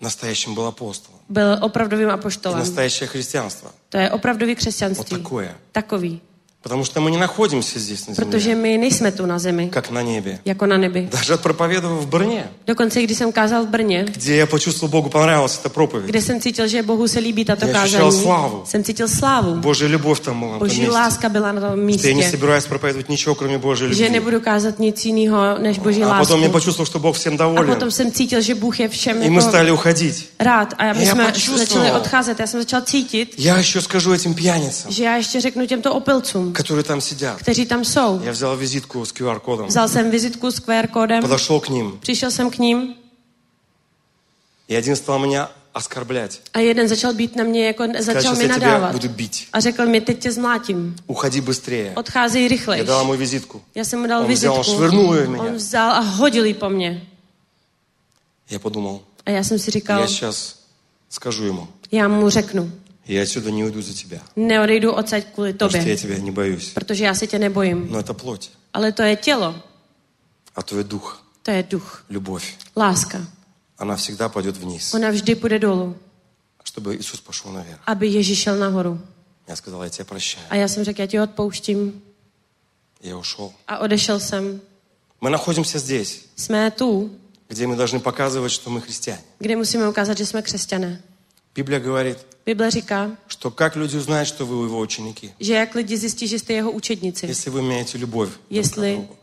настоящим был апостолом. byl opravdovým И apoštolem. настоящее христианство. To je opravdový Вот křesťanství. такое. Takový. Потому что мы не находимся здесь на Protože земле, my nejsme tu na zemi, как на небе. jako na nebi. Даже проповедовав в Брне, Dokonce, když jsem kázal v Brně, где я почувствовал, Богу понравилась эта проповедь. kde jsem cítil, že Bohu se líbí tato Já ощущал kázání, slávu. jsem cítil slávu. Божья любовь там была на том Boží месте. láska byla na tom Что я не místě. собираюсь проповедовать ничего, кроме Божьей Že любви. nebudu kázat nic jiného, než Boží А lásku. потом я почувствовал, что Бог всем A доволен. potom jsem cítil, že Bůh je všem И мы jako стали uходить. rád. A my Já jsme počustoval. začali odcházet. Já jsem začal cítit, Я еще скажу этим пьяницам, že já ještě řeknu těmto opilcům, которые там сидят. kteří tam jsou. Я взял визитку с QR-кодом, Vzal jsem vizitku s QR kódem, подошел к ним, přišel jsem k ním и один стал меня оскорблять. a jeden začal být na mě, jako Сказать, začal сейчас mi я тебя nadávat. буду bить. A řekl mi, teď tě zmlátím. Уходи быстрее. Odcházej rychleji. Я дал ему визитку. Já jsem mu dal On vzal, vizitku. švrnul ji v mě. On vzal a hodil ji po mně. Я подумал, A já jsem si říkal, я сейчас скажу ему, já mu řeknu, я отсюда не уйду за тебя, neodejdu odsaď kvůli потому что tobě, я тебя не боюсь. protože já se tě nebojím. Но это плоть, Ale to je tělo, а твой дух, to je duch, любовь, láska. она всегда пойдет вниз, Ona vždy půjde dolů, чтобы Иисус пошел наверх. aby Ježíš šel nahoru. Я сказал, я тебя прощаю. A já jsem řekl, já ti odpouštím. Я ушел. A odešel jsem. Мы находимся здесь, Jsme tu, где мы должны показывать, что мы христиане. kde musíme ukázat, že jsme křesťané. Библия говорит, Bible říká, что как люди узнают, что вы его ученики, že jak lidi zjistí, že jste jeho učedníci, если вы имеете любовь другу.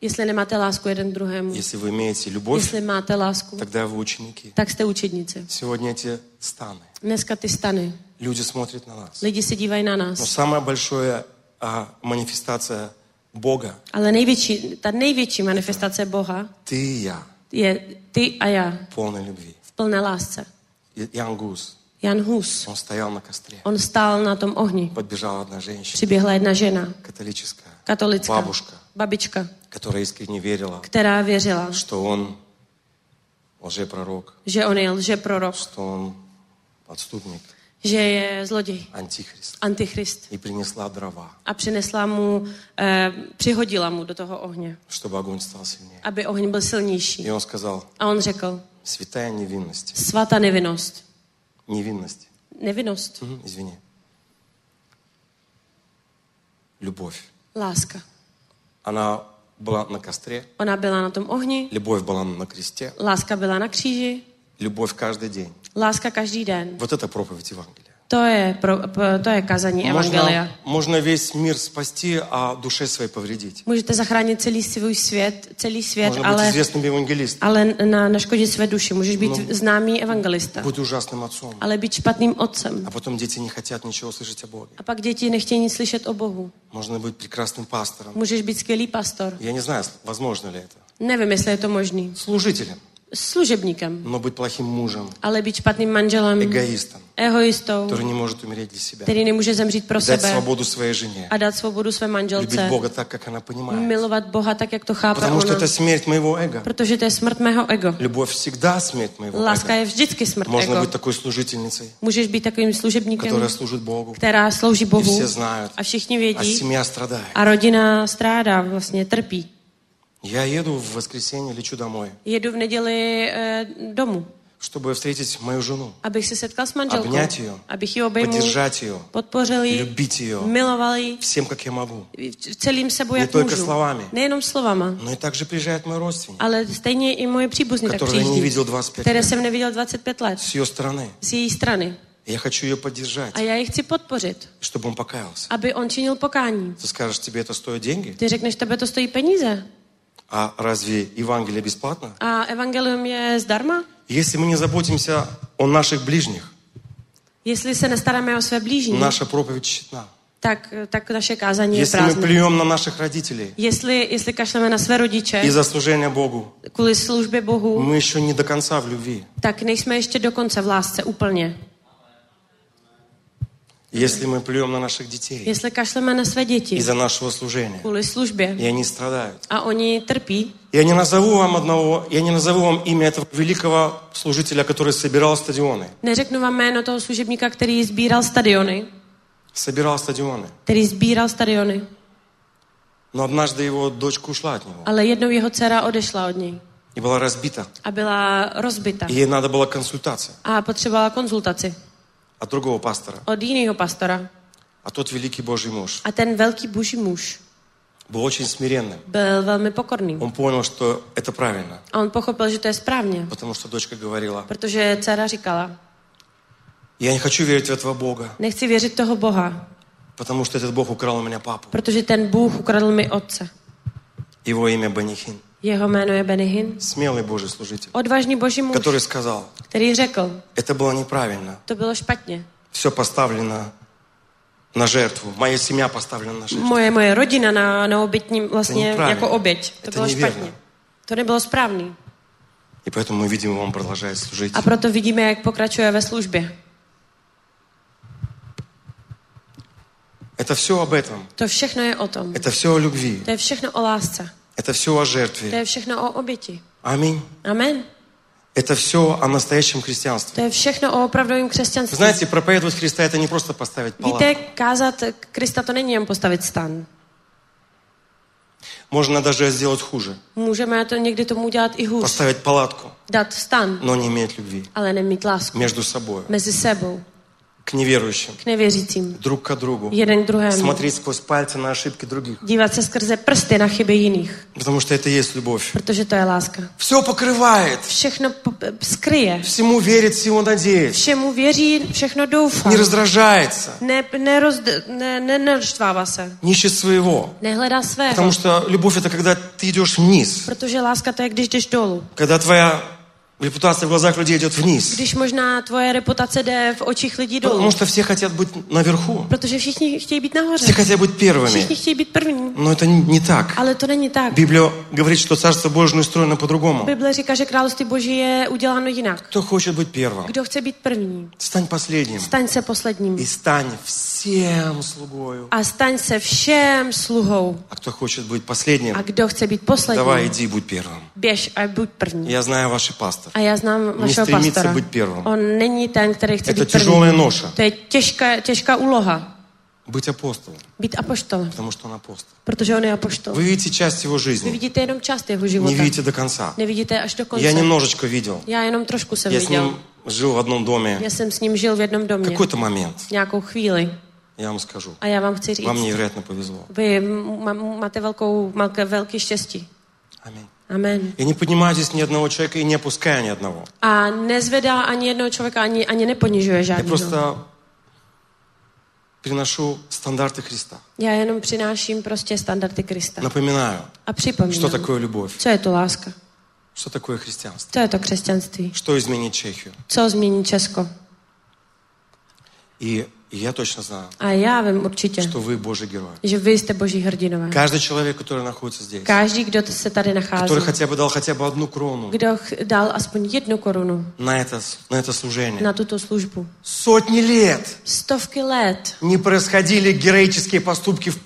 jestli nemáte lásku jeden k druhému, Если вы имеете любовь, jestli máte lásku, тогда вы ученики. tak jste učedníci. Сегодня эти станы. Dneska ty stany, Люди смотрят на нас. lidi se dívají na Но nás. самая большая а, манифестация Бога Ale největší, ta největší manifestace Boha – ты и я je ty a já в полной любви. v plné lásce. И Ян Гус, Jan Hus, он стоял на костре. on stál na tom ohni. Подбежала одна женщина, Přiběhla jedna žena, католическая, katolická, бабушка, babička, которая искренне верила, která věřila, что он лжепророк, že on je lže prorok, что он отступник. že je zloděj, антихрист, antichrist. и принесла дрова, A přinesla mu, eh, přihodila mu do toho ohně, чтобы огонь стал сильнее. aby oheň byl silnější. И он сказал, A on řekl, святая невинность, svatá nevinnost. невинность, Nevinnost. Мгм, извини, любовь. Láska. Она была на костре, Ona byla na tom ohni, любовь была на кресте, láska byla na kříži, любовь каждый день. láska každý den. Вот это проповедь Евангелия. To je, pro, p- to je kazání Evangelia. Можно, можно весь мир спасти, а душе своей повредить. Můžete zachránit celý svůj svět, celý svět, Можно быть ale, известным евангелистом, ale na, naškodit své duši. Můžeš být No. známý evangelista, быть ужасным отцом. ale být špatným otcem. А потом дети не хотят ничего слышать о Боге. A pak děti nechtějí nic slyšet o Bohu. Можно быть прекрасным пастором. Můžeš být skvělý pastor. Я не знаю, возможно ли это. Nevím, jestli je to možný. Служителем, Služebníkem, но быть плохим мужем, ale být špatným manželem, эгоистом, egoistou, который не может умереть для себя. který nemůže zemřít pro Дать sebe свободу своей жене. a dát svobodu své Любить manželce, Бога так, как она понимает. milovat Boha tak, jak to chápe Потому что ona. это смерть моего эго. Protože to je smrt mého ego. Любовь всегда смерть моего Láska эго. je vždycky smrt Можно ego. быть такой служительницей, Můžeš být takovým služebníkem, которая служит Богу. která slouží И Bohu все знают. a všichni А vědí семья страдает. a rodina strádá, vlastně trpí. Я еду в воскресенье, лечу домой, Jedu v neděli eh, domů, чтобы встретить мою жену, abych se setkal s manželkou, Obňat ji. abych ji obejmul, поддержать ее, podpořil ji, любить ее miloval ji всем, как я могу. celým sebou, Не только můžu. словами. Nejenom slovama, Но и также приезжает мой родственник, ale stejně i moje příbuzní tak которого я не видел 25 které лет, jsem neviděl 25 let с ее стороны. z její strany. Я хочу ее поддержать, A já ji chci podpořit, чтобы он покаялся. aby on činil pokání. Ты скажешь, тебе это стоит деньги? Ty řekneš, tebe to stojí peníze. А разве Евангелие бесплатно? A evangelium je zdarma? Если мы не заботимся о наших ближних, Jestli se nestaráme o své blížní, наша проповедь тщетна. tak naše kázání je Если мы плюем на наших родителей Jestli, jestli kašleme na své rodiče из-за служения Богу, kvůli službě Bohu, мы еще не до конца в любви. tak nejsme ještě dokonce v lásce úplně. Если мы плюем на наших детей Jestli kašleme na své děti из-за нашего служения, kvůli službě и они страдают. a oni trpí, Я не назову вам одного, я не назову вам имя этого великого служителя, который собирал стадионы. neřeknu vám jméno toho služebníka, který sbíral stadiony, Собирал стадионы. který sbíral stadiony, Но однажды его дочка ушла от него. Ale jednou jeho dcera odešla od něj. И была разбита. a byla rozbita. И ей надо была консультация. A potřebovala konzultaci от другого пастора. od jiného pastora. А тот великий Божий муж A ten velký boží muž был очень смиренным. byl velmi pokorný. Он понял, что это правильно. A on pochopil, že to je správně, Потому что дочка говорила, protože dcera říkala, я не хочу верить в этого Бога, nechci věřit toho Boha, потому что этот Бог украл у меня папу. protože ten Bůh ukradl mi otce. Его имя Банихин. Jeho jméno je Benihin. Смелый Божий служитель, Odvážný boží muž, который сказал, který řekl, это было неправильно. to bylo špatně. Все поставлено на жертву. Моя семья поставлена на жертву. Moje, moje rodina na, na obětní To vlastně není právě. jako oběť. To To bylo nevěrno. špatně. To nebylo správný. И поэтому мы видим, он продолжает служить. A proto vidíme, jak pokračuje ve službě. Это все об этом. To všechno je o tom. Это все о любви. To je všechno o lásce. Это все о To жертве. je všechno o oběti. Amen. Это все о настоящем христианстве. To je všechno o opravdovém křesťanství. знаете, проповедовать Христа это не просто поставить Víte, палатку. kázat Krista to není jen postavit stan. Можно даже сделать хуже. Můžeme to někdy tomu dělat i hůř. Поставить палатку, Dát stan, но не иметь любви ale nemít lásku между собой, mezi sebou, к неверующим, k nevěřícím, друг к другу. jeden druhému. Смотреть сквозь пальцы на ошибки других. Dívat se skrze prsty na chyby jiných, Потому что это и есть любовь. protože to je láska. Все покрывает. Všechno po- skryje, Всему верит, всему надеется. všemu věří, všechno doufá. Не раздражается. Ne, nerozd, ne, ne, neroštvává se, Не ищет своего. nehledá svého. Потому что любовь это когда ты идешь вниз. Protože láska to je, když jdeš dolů. Когда твоя репутация в глазах людей идет вниз. Když možná tvoje reputace jde v očích lidí dolů. Потому что все хотят быть наверху. Protože všichni chtějí být Все nahoře. хотят быть первыми. Všichni chtějí být první. Но это не так. Ale to není tak. Библия говорит, что Царство Божие устроено по-другому. Bible říká, že království boží je uděláno jinak. Кто хочет быть первым? Kdo chce být první? Стань последним. Staň se posledním. И стань всем слугою. se všem sluhou. А кто хочет быть последним, A kdo chce být poslední, давай иди, будь первым. běž a buď první. Я знаю ваши пастор. A já znám vašeho stремится pastora. быть первым. On není ten, který chce Это první. тяжелая ноша. To je těžká, těžká úloha. Быть апостолом, Být apoštolem. потому что он апостол. Protože on je apoštol. Вы видите часть его жизни, vidíte jenom část jeho не života. видите до конца. Nevidíte až do konce. Я немножечко видел. Já jenom trošku jsem Я с ним жил в одном доме. Já jsem s ním žil v jednom domě. Какой-то момент, Nějakou chvíli. я вам скажу, A já vám chci říct, вам невероятно повезло. vy m- máte velkou, velké, velké štěstí. Аминь. Amen. Я не поднимаю здесь ни одного человека и не опускаю ни одного. A nezvedá ani jednoho člověka, ani, ani neponižuje Я žádného. просто приношу стандарты Христа. Já jenom přináším prostě standardy Krista. Напоминаю, A что připomínám, такое любовь, co je to láska, что такое христианство, co je to křesťanství, что изменит Чехию. co změní Česko. И я точно знаю, A já vím určitě, что вы Божий герой. že vy jste boží hrdinové. Каждый человек, который находится здесь, Každý, kdo se tady nachází, который хотя бы дал хотя бы одну крону kdo ch- dal aspoň jednu korunu на это, на это служение. na tuto službu. Сотни лет Stovky let не происходили героические поступки в,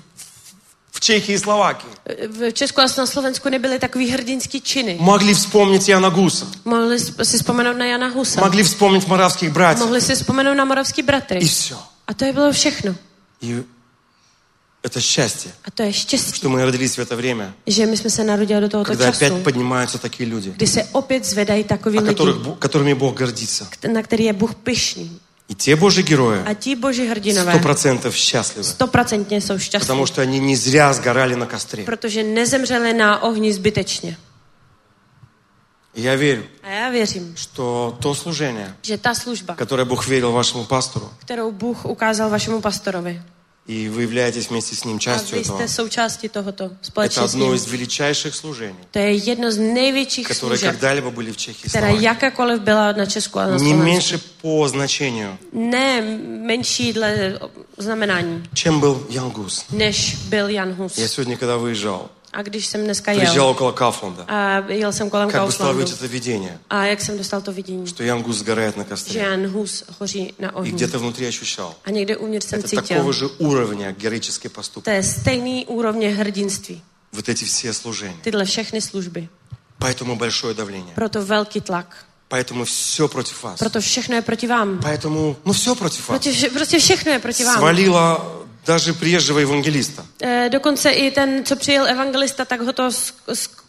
в Чехии и Словакии. v Česku a na Slovensku nebyly takový hrdinský činy. Могли вспомнить Яна Гуса, Mohli si vzpomenout na Jana Husa. могли вспомнить моравских братьев. Si vzpomenout na moravský bratry. И все. A to je bylo všechno. И это счастье, A to je štěstí, что мы родились в это время, že my jsme se narodili do tohoto когда času, опять поднимаются такие люди, kdy se opět zvedají takoví о lidi, которых, Бо- которыми Бог гордится. na který je Bůh pyšný. И те Божьи герои A ti boží hrdinové сто процентов счастливы, stoprocentně jsou šťastní, потому что они не зря сгорали на костре. protože nezemřeli na ohni zbytečně. Я верю, A já věřím, что то служение, že ta služba, которое Бог верил вашему пастору, kterou Bůh ukázal vašemu pastorovi, и вы являетесь вместе с ним частью vy этого, součástí tohoto это одно из величайших служений, je jedno z největších которые когда-либо были в Чехии na Česku a na Не меньше по значению, Ne menší dle znamenání, чем был Ян Гус. než byl Jan Hus. Я сегодня, когда выезжал, A když jsem dneska приезжал jel около Кафланда, a jel jsem kolem как бы стало Kauflandu быть это видение, a jak jsem dostal to vidění, что Ян Гус сгорает на že костре. Jan Hus hoří na И ohni. где-то внутри ощущал. A někde uvnitř jsem Это cítil, такого же уровня героический to поступок. je stejný úrovně hrdinství. Вот эти все служения. Tyhle všechny služby. Поэтому большое давление. Proto velký tlak. Поэтому все против вас. Proto všechno je proti vám. Поэтому, ну все против вас. Proti, vše- prostě všechno je proti vám. Свалило даже приезжего евангелиста. E, dokonce i ten, co přijel evangelista, tak ho to sk- sk-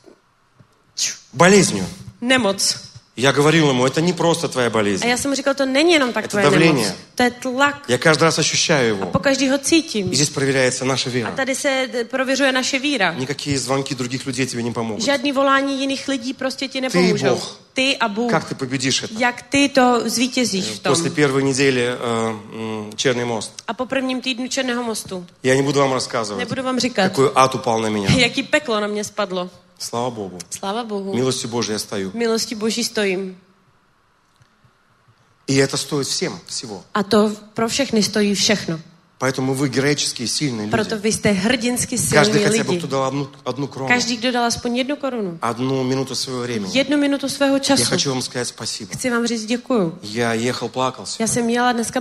Болезнью. nemoc. Я говорил ему, это не просто твоя A болезнь. já jsem mu říkal, to není jenom tak Je to tvoje davlение. nemoc. To je tlak. Я каждый раз ощущаю его. Po každý ho cítím. И здесь проверяется наша A вера. tady se d- prověřuje naše víra. Никакие звонки других людей тебе не помогут. Žádný volání jiných lidí prostě ti nepomůžou. Bůh. Ty a Bůh. Как ты победишь это? Jak ty to zvítězíš v tom. После первой недели э, м, Черный мост. A po prvním týdnu Černého mostu. Я не буду вам рассказывать, Nebudu vám říkat, какой ад упал на меня. jaký peklo na mě spadlo. Слава Богу. Sláva Bohu. Милостью Божией я стою. V milosti Boží stojím. И это стоит всем всего. A to pro všechny stojí všechno. Поэтому вы героические, сильные Proto люди. vy jste hrdinsky Каждый silní хотя бы, lidi. кто дал одну, одну крону, Každý, kdo dal aspoň jednu korunu. одну минуту своего времени. Jednu minutu svého Я času. хочу вам сказать спасибо. Chci vám říct děkuju. Я ехал, плакался. Já jsem jela dneska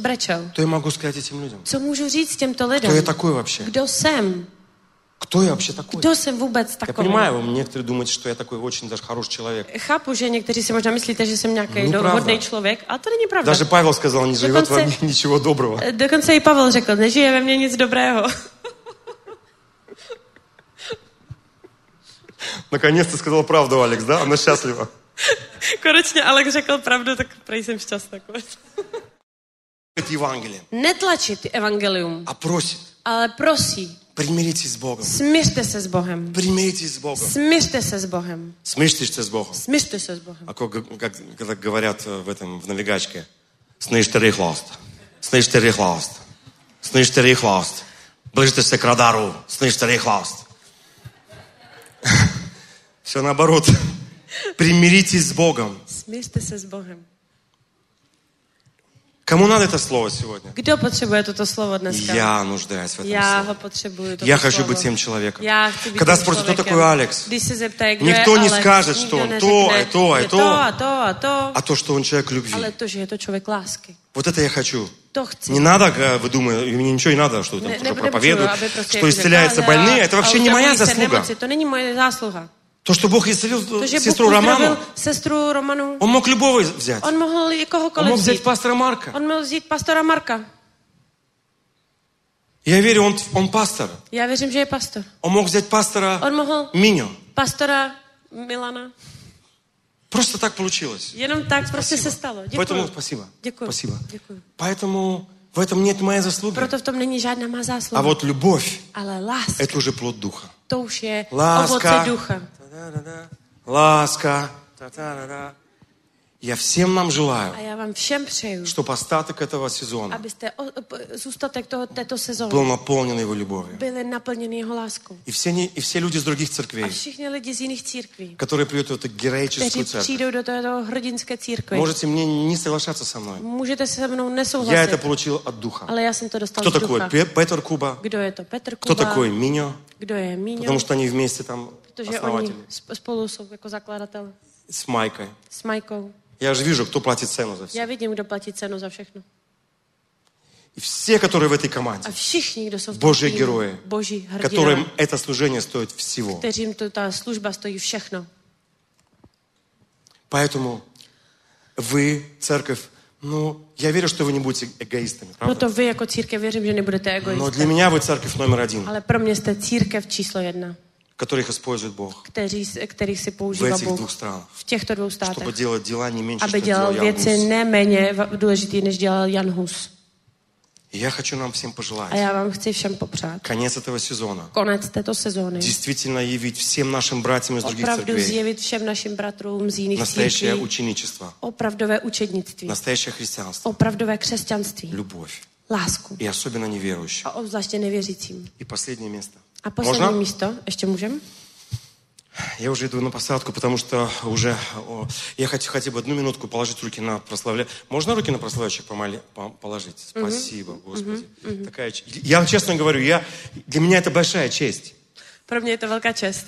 brečel. Что я могу сказать этим людям? Co můžu říct těmto Кто lidem? я такой вообще? Kdo jsem? Кто я вообще такой? Kdo jsem vůbec Я takový? понимаю, вы некоторые думаете, что я такой очень даже хороший человек. Chápu, že někteří si možná myslíte, že jsem nějaký Nepravda. dohodný člověk, a to není pravda. Даже Павел сказал, не живет во конце- мне ничего доброго. Dokonce i Pavel řekl, nežije ve mně nic dobrého. Наконец-то сказал правду, Алекс, да? Она счастлива. Konečně Alex řekl pravdu, tak prej jsem šťastná. Это Евангелие. Netlačit evangelium, А просит, ale prosí, Примиритесь с Богом. se s Bohem. Примиритесь с Богом. Se s Bohem. Смиритесь с Богом. Se s Bohem. А как, как- когда говорят э, в этом, в навигачке, снижте хласт, снижте хласт, снижте хласт, ближтеся к радару, снижте хласт. Все наоборот. Примиритесь с Богом. Se s Bohem. Кому надо это слово сегодня? Kdo potřebuje toto slovo dneska? Я нуждаюсь в этом ho слове. potřebuju. Toto Я хочу slovo. быть тем человеком. Být Когда спросят, кто такой Алекс? Никто не скажет, что он то, а то, а je то. a to a to, А то, что он человек любви. Вот это я хочу. Не надо, э, вы думаете, мне ничего не надо, что там ne- что nepotřebuju, проповедую, aby prostě что исцеляются больные. Это вообще a не моя заслуга. То, что Бог исцелил Bůh сестру Роману, sestru Romanu, он мог любого взять. on mohl Он мог взять пастора Марка. On mohl vzít pastora Marka. Я верю, он, он пастор. Já věřím, že je pastor. Он мог взять пастора On mohl Миню. pastora Milana. Просто так получилось. Jenom tak prostě se stalo. Děkuji. Поэтому спасибо. Děkuji. Спасибо. Děkuji. Поэтому в этом нет моей заслуги. Proto v tom není žádná má zásluha. А вот любовь Ale láska, – это уже плод духа. to už je ovoce ducha. Ласка. Та-та-да-да. Я всем нам желаю, A já vám všem přeju, чтобы остаток этого сезона abyste zůstatek toho, této был наполнен его любовью. byli naplněni jeho láskou. И все, не- и все люди из других церквей, všichni lidi z jiných církví, которые придут в эту героическую церковь, této hrdinské církve, можете мне не соглашаться со мной. můžete se mnou Я это получил от духа. ale já jsem to dostal Кто такой. Пе- Петр Куба? Kdo je to Petr Кто такой Миньо? Je Míňo? Потому что они вместе там Protože oni spolu jsou jako zakladatel С Майкой. s Majkou. Я же вижу, кто платит цену за все. Já vidím, kdo platí cenu za všechno. И все, которые в этой команде, jsou v tom Boží týmu, герои, boží которым это служение стоит всего. kterým to, ta služba stojí všechno. Поэтому вы, церковь, ну, я верю, что вы не будете эгоистами, правда? Proto vy jako církev věřím, že nebudete Но egoisté. для меня вы церковь номер один, Ale pro mě jste církev číslo jedna, которых использует Бог kteří, kterých si в používá этих Bůh двух странах, v těchto dvou чтобы státech, делать дела не меньше, aby что делал dělal Ян věci Гус. neméně v- důležitý, než dělal Jan Hus. И я хочу нам всем A пожелать já vám chci všem popřát. конец этого сезона Konec této sezóny. действительно явить всем нашим братьям из других Opravdu церквей zjevit všem našim bratrům z jiných настоящее církví ученичество, opravdové učednictví, настоящее христианство, opravdové křesťanství, любовь. lásku И особенно неверующим. a obzvláště nevěřícím. И последнее место. A poslední Можно? místo, ještě můžem? Я уже иду на посадку, потому что уже о, я хотел хотя бы одну минутку положить руки на прославля. Можно руки на прославляющих помоли, по- положить? Спасибо, Господи. Такая, ч- я вам честно говорю, я, для меня это большая честь. Mě je to velká čest.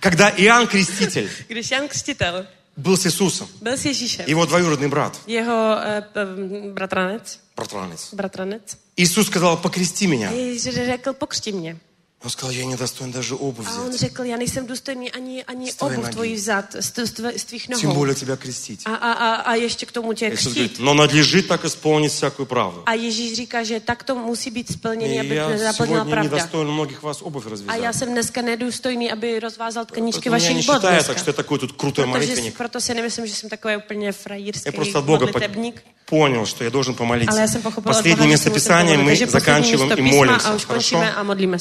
Когда Иоанн Креститель Jan Křtitel был с Иисусом, byl s Ježíšem, его двоюродный брат, eh, p- bratranec, братранец, bratranec, Иисус сказал, покрести меня. Ježíš řekl, pokřti mě. Он сказал, я не достоин даже обувь A on взять, řekl, já nejsem důstojný ani, ani Z tvoje obuv nohy. tvojí vzat, z, z, tve- z tvých тем nohou. более тебя крестить. A, a, a, a ještě k tomu tě Иисус говорит, křtít. но надлежит так исполнить всякую правду. A Ježíš říká, že tak to musí být И splněný, aby я naplnila сегодня pravda. недостоин многих вас обувь A развязать. já jsem dneska nedůstojný, aby rozvázal tkaničky Поэтому я не vašich bod считаю так, dneska. что я такой тут крутой Protože, молитвенник. proto si nemyslím, že jsem takový úplně frajířský Я просто от Бога по- modlitebník. понял, что я должен помолиться. Ale já jsem pochopila od Последнее Boha, že место si musím Писания pomodlit. мы Takže poslední заканчиваем místo и písma молимся. A už Хорошо? končíme a modlíme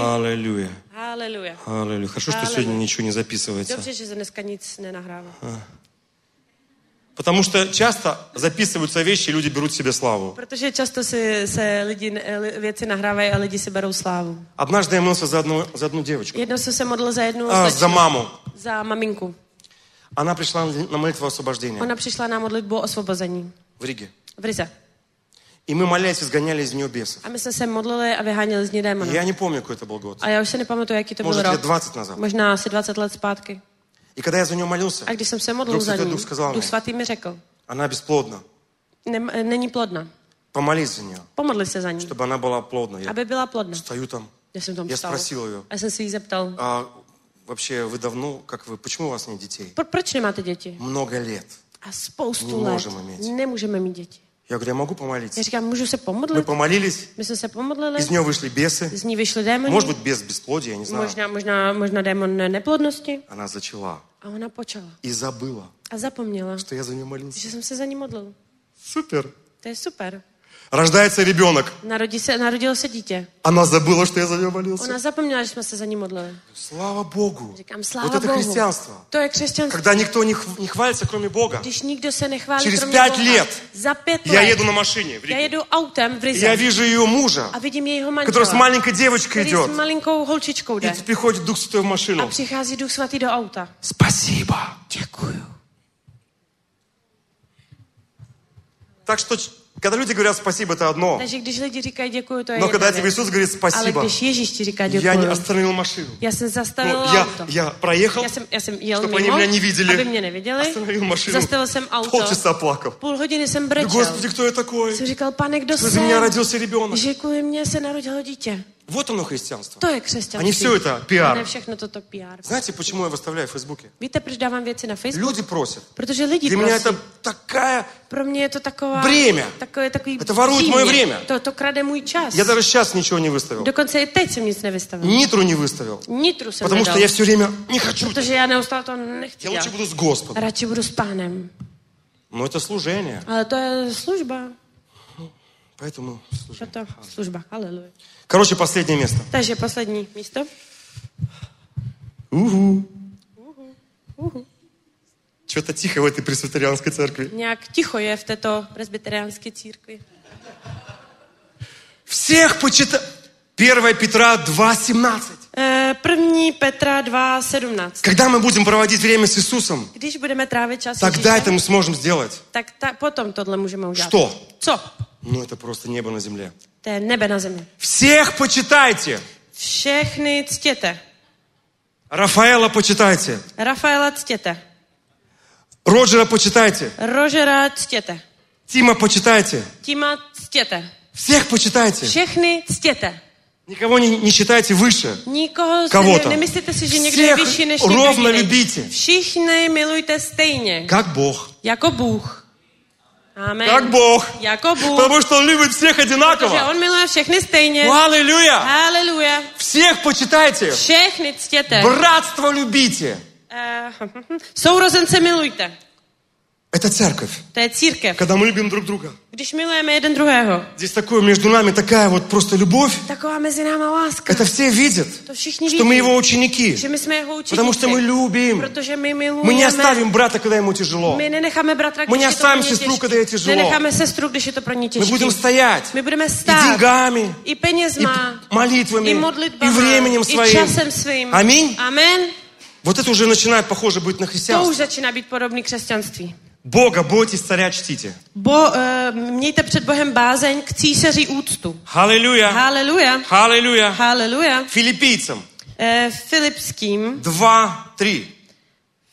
Se? Аллилуйя. Haleluja. Аллилуйя. Хорошо, что Аллилуйя. сегодня ничего не записывается. Dobře, že se dneska nic nenahrává. Потому что часто записываются вещи, и люди берут себе славу. Protože často si, se lidi, li- věci nahrávají a lidi si berou slávu. Однажды я молился за одну, за одну девочку, Jednou jsem se modlil za jednu а, за маму. za maminku. Она пришла на молитву освобождения přišla na modlitbu o osvobození в Риге. v Rize. И мы, молясь, изгоняли из нее бесов. My jsme se modlili a vyháněli z ní démona. Я не помню, какой это был год. A já už se nepamatuju, jaký to Может, rok. лет 20 назад. Možná asi 20 let zpátky. И когда я за нее молился, A když jsem se modlil Duch za Svatý ní, Duch сказал Duch мне, Svatý mi řekl, она бесплодна. nem, není plodná. Помолись за нее, se za ní, чтобы она была плодной. Я aby byla plodná. стою там. Jsem tam Я спросил ее, já jsem si jí zeptal, а вообще вы давно, как вы, почему у вас нет детей? "Pro- proč nemáte děti? Много лет. A spoustu let Nemůžeme mít. nemůžeme mít děti. Я говорю, я могу помолиться? říkám, můžu se Мы pomodlit? помолились, My jsme se pomodlili, из нее вышли бесы. z ní vyšly démoni, Может быть, без бесплодия, я не знаю. možná, možná, možná démon neplodnosti. Она зачала A ona počala. и забыла, A zapomněla, что я за нее молился. že jsem se za ní modlil. Супер. To je super. Рождается ребенок. Narodilo se dítě. Она забыла, что я за нее молился. Zapomněla, že jsme se za ní modlili. Слава Богу. Říkám, sláva Вот это Bohu. христианство. To je křesťanství. Когда никто не, не хвалится, кроме Бога. Když nikdo se nechválí Через пять лет za pět Я еду на машине в jedu autem v И Rize я вижу ее мужа, a vidím jejího который с маленькой девочкой идет. s malinkou holčičkou И jde приходит Дух Святой в машину. přichází Duch Svatý do auta. Спасибо. Děkuju. Так что, когда люди говорят спасибо, это одно. Takže když lidi říkají děkuju, to je Но когда тебе. Иисус говорит Ale спасибо, když Ježíš ti říká я не остановил машину. já jsem zastavil Ну, я, auto. я проехал, Já jsem, já jsem jel чтобы они меня не видели. aby mě neviděli. Остановил машину. Zastavil jsem auto. Полчаса плакал. Půl hodiny jsem brečel. Господи, кто я такой? Jsem říkal, pane, kdo Что за меня jsem? родился ребенок? Že kvůli mně se narodilo dítě. Вот оно христианство. Je křesťanství. Они все это пиар. všechno toto. Знаете, почему я выставляю в Фейсбуке? Víte, proč dávám věci na Facebook? Люди prосят. Protože lidi Для меня prosí. это такая... Mě je to taková... Bремя. Takové, takový To varuje břímě. moje время. To, to krade můj čas. Я даже сейчас ничего не выставил. Dokonce i teď jsem nic nevystavil. Нитру не выставил. Nitru jsem Потому что я все время не хочу. Protože já neustále to nechci Я лучше буду с Господом. Radši budu s pánem. Но это служение. To je služba. Поэтому служение. to? Služba. Haleluja. Короче, последнее место. Takže poslední místo. Что-то тихо в этой пресвитерианской церкви. Nějak ticho je v této presbyteriánské církvi. Всех почитай. 1 Петра 2.17. Eh, První Petra 2.17. Когда мы будем проводить время с Иисусом, тогда это мы сможем сделать. tak ta, potom tohle můžeme udělat. Что? Ну, это просто небо на земле. To je nebe na zemi. Всех почитайте. Všechny ctěte. Рафаэла почитайте. Rafaela ctěte. Роджера почитайте. Rožera ctěte. Тима почитайте. Tíma ctěte. Всех почитайте. Všechny ctěte. Никого не, не считайте выше. Si Кого-то. si, že někdo je Всех někdo ровно любите. Všichni milujte stejně. Как Бог. Jako Bůh. Amen. Как Бог. Bůh. Потому что Он любит всех одинаково. on miluje všechny stejně. Аллилуйя. Haleluja. Всех почитайте. Všechny ctěte. Братство любите. Eh, Sourozence milujte. Это церковь. Je církev. Когда мы любим друг друга. Když milujeme jeden druhého. Здесь такое между нами, такая вот просто любовь. Taková mezi náma láska. Это все видят, To všichni что мы vidí. его ученики. Že my jsme jeho učeníci. Потому что мы любим. Protože my Мы milujeme. не оставим брата, когда ему тяжело. Když je to pro neostavím ně sestru, těžký. когда je těželo. Nenecháme sestru, když je to pro Мы будем стоять My budeme и stát. деньгами, и penězma. молитвами, I modlitbama. и временем своим. časem svým. Аминь. Amen. Вот это уже начинает похоже быть на To už христианство. začíná být podobný křesťanství. Бога бойтесь, царя чтите. Bo, uh, mějte před Bohem bázeň k císaři úctu. Аллилуйя. Haleluja. Аллилуйя. Haleluja. Филиппийцам Uh, Filipským. 2, 3.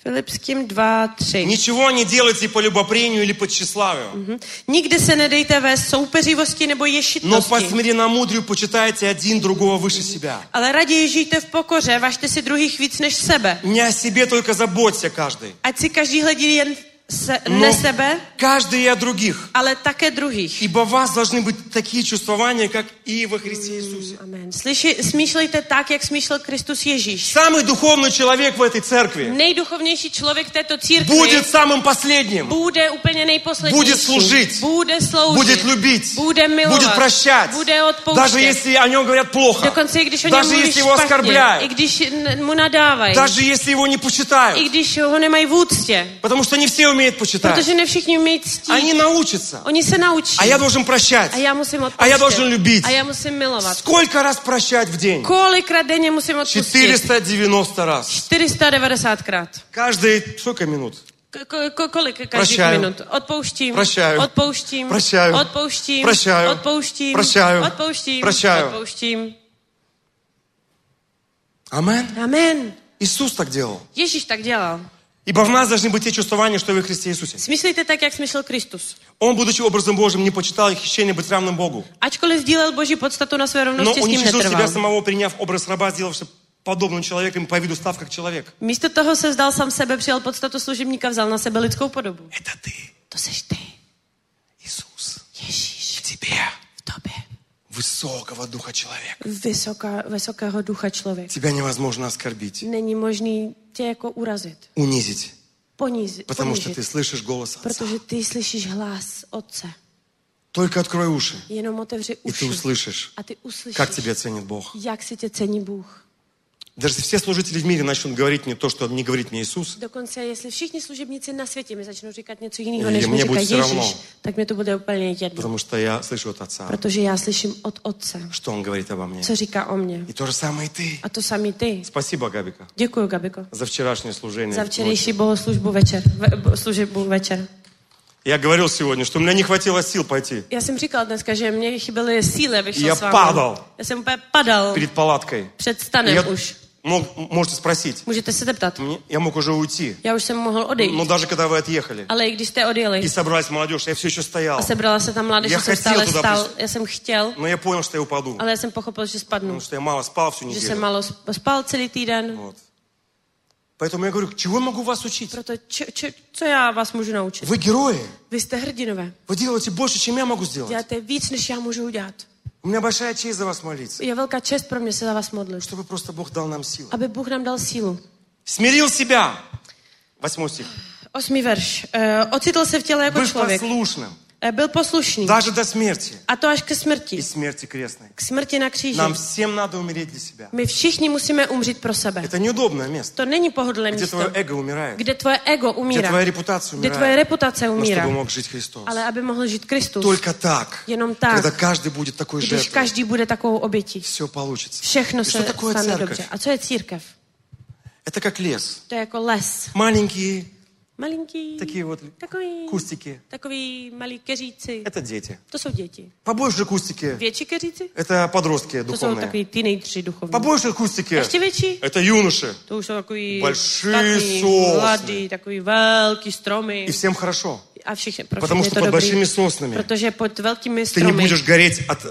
Filipským 2, 3. Ничего не делайте по любопрению или по тщеславию. Mhm. Nikdy se nedejte ve soupeřivosti nebo Но ješitnosti. по смиренномудрию почитайте один другого выше себя. Ale raději žijte v pokoře, važte si druhých víc než sebe. Не о себе только заботься каждый. Ať si každý hledí jen se, Но ne sebe, каждый и о других. ale také druhých. Ибо у вас должны быть такие чувствования, как и во Христе Иисусе. Amen. Slyši, smýšlejte tak, jak smýšlel Kristus Ježíš. Самый духовный человек в этой церкви Nejduchovnější člověk této církvi будет самым последним. bude úplně nejposlednější. Будет служить. Bude sloužit. Будет любить. Bude milovat. Будет прощать. Bude odpouštět. Даже если о нем говорят плохо. Dokonce i když o něm Даже если его i оскорбляют. když n- mu nadávají, Даже если его не i почитают. když ho nemají v úctě, Потому что не все умеют почитать. protože ne všichni umějí ctít. Они научатся. Oni se naučí. А я должен прощать. A já musím odpouštět. A já должен любить. A já musím milovat. Сколько раз прощать в день? Kolikrát denně musím odpustit? 490 раз. 490 krát. Каждые сколько минут? Kolik každých minut? Odpouštím. Prощаю. Odpouštím. Prощаю. Odpouštím. Prощаю. Odpouštím. Prощаю. Odpouštím. Prощаю. Odpouštím. Амен. Amen. Иисус так делал. Ježíš tak dělal. Ибо в нас должны быть те чувствования, что и во Христе Иисусе. Smyslíte tak, jak smyslel Kristus. Он, будучи образом Божьим, не почитал хищение быть равным Богу. Ačkoliv sdílel Boží podstatu na své Но rovnosti, s ním уничижил себя netrval. самого, приняв образ раба, сделавшись подобным человеком, по виду став как человек. Místo toho se vzdal sám sebe, přijal podstatu služebníka, vzal na sebe lidskou podobu. Это ты, To seš ty, Иисус, Ježíš, в тебе v tobě. Высокого духа человека. Vysoká, vysokého ducha člověk. Тебя невозможно оскорбить, Není možný tě jako urazit, унизить, ponízit, потому что ponížit, ты слышишь голос Отца. protože ty slyšíš hlas Otce. Только открой уши, Jenom otevři и ты uši услышишь, a ty uslyšíš, как тебя ценит Бог. si tě cení Bůh. Даже если все служители в мире начнут говорить мне то, что не говорит мне Иисус, Dokonce, jestli všichni služebníci na světě mi začnou říkat něco jiného, než říká bude все равно. tak mi to bude úplně jedno. потому что я слышу от Отца, Protože já slyším od Otce, что Он говорит обо мне. co říká o mně. И то же самое и ты. A to samý ty. Спасибо, Габика, Děkuji, Gabiko. за вчерашнее служение. Bohoslužbu večer. Ve, bo- službu večer. Я говорил сегодня, что у меня не хватило сил пойти Já jsem říkal dneska, že mě chyběly síly, abych šel padal. Já jsem úplně padal перед палаткой. před stanem Я. мог, можете спросить, Můžete se zeptat. мне- я мог уже уйти. Já už jsem mohl odejít. Но даже когда вы отъехали Ale i když jste odjeli и собралась молодежь, я все еще стоял. a sebrala se tam mládež, Já já jsem chtěl stále tuda stál, přijít. já jsem chtěl, Но я понял, что я упаду. ale já jsem pochopil, že spadnu. Потому что я мало спал всю Že jsem неделю. málo sp- spal celý týden. Вот. Поэтому я говорю, чего я могу вас учить? Proto č, č, co já vás můžu naučit? Вы герои. Vy jste hrdinové. Вы делаете больше, чем я могу сделать. Děláte víc, než já můžu udělat. У меня большая честь за вас молиться. Velká čest pro mě se za vás modlit. Чтобы просто Бог дал нам силу. Aby Bůh nám dal sílu. Смирил себя. Восьмой стих. Osmý verš. Uh, ocitl se v těle jako Был послушным. Uh, byl poslušný. Даже до смерти. A to až ke И smrti. смерти крестной. K smrti na kříži. Нам всем надо умереть для себя. My všichni musíme umřít pro sebe. Это неудобное место. To není pohodlné Где místo, твое эго умирает. kde tvoje ego Где umírá. твоя репутация Kde tvoje умирает. reputace Но umírá. чтобы мог жить Христос. Ale aby mohl žít Kristus. Только так. Jenom tak. Когда каждый будет такой Když жертвой. každý bude takovou obětí. Все получится. Všechno И se что такое stane церковь? dobře. A co je církev? Это как лес. To je jako les. Маленькие Malinký. такие вот Takový, кустики. takový malý keříci. Это дети. To jsou děti. Побольше кустики. Větší keříci? Это подростки To jsou духовные. takový teenageři duchovní. Побольше кустики. Ještě větší? Это юноши. To už jsou takový Большие sosny. mladý, takový velký stromy. И всем хорошо. A všichni, pro Потому všechny что под dobrý, большими соснами protože pod velkými ты не stromy будешь гореть от, э,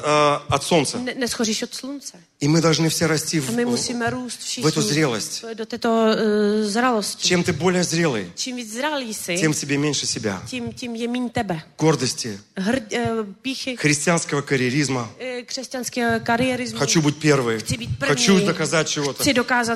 от солнца. ne, neschoříš od slunce. И мы должны все расти в, в эту zrелость. do této uh, zralosti. Чем ты более зрелый, zralý jsi, тем тебе меньше себя. tím, tím je mín tebe. Гордости, Hrd, uh, píchy, христианского карьеризма. křesťanského kariérismu. Хочу быть první. Хочу доказать чего-то.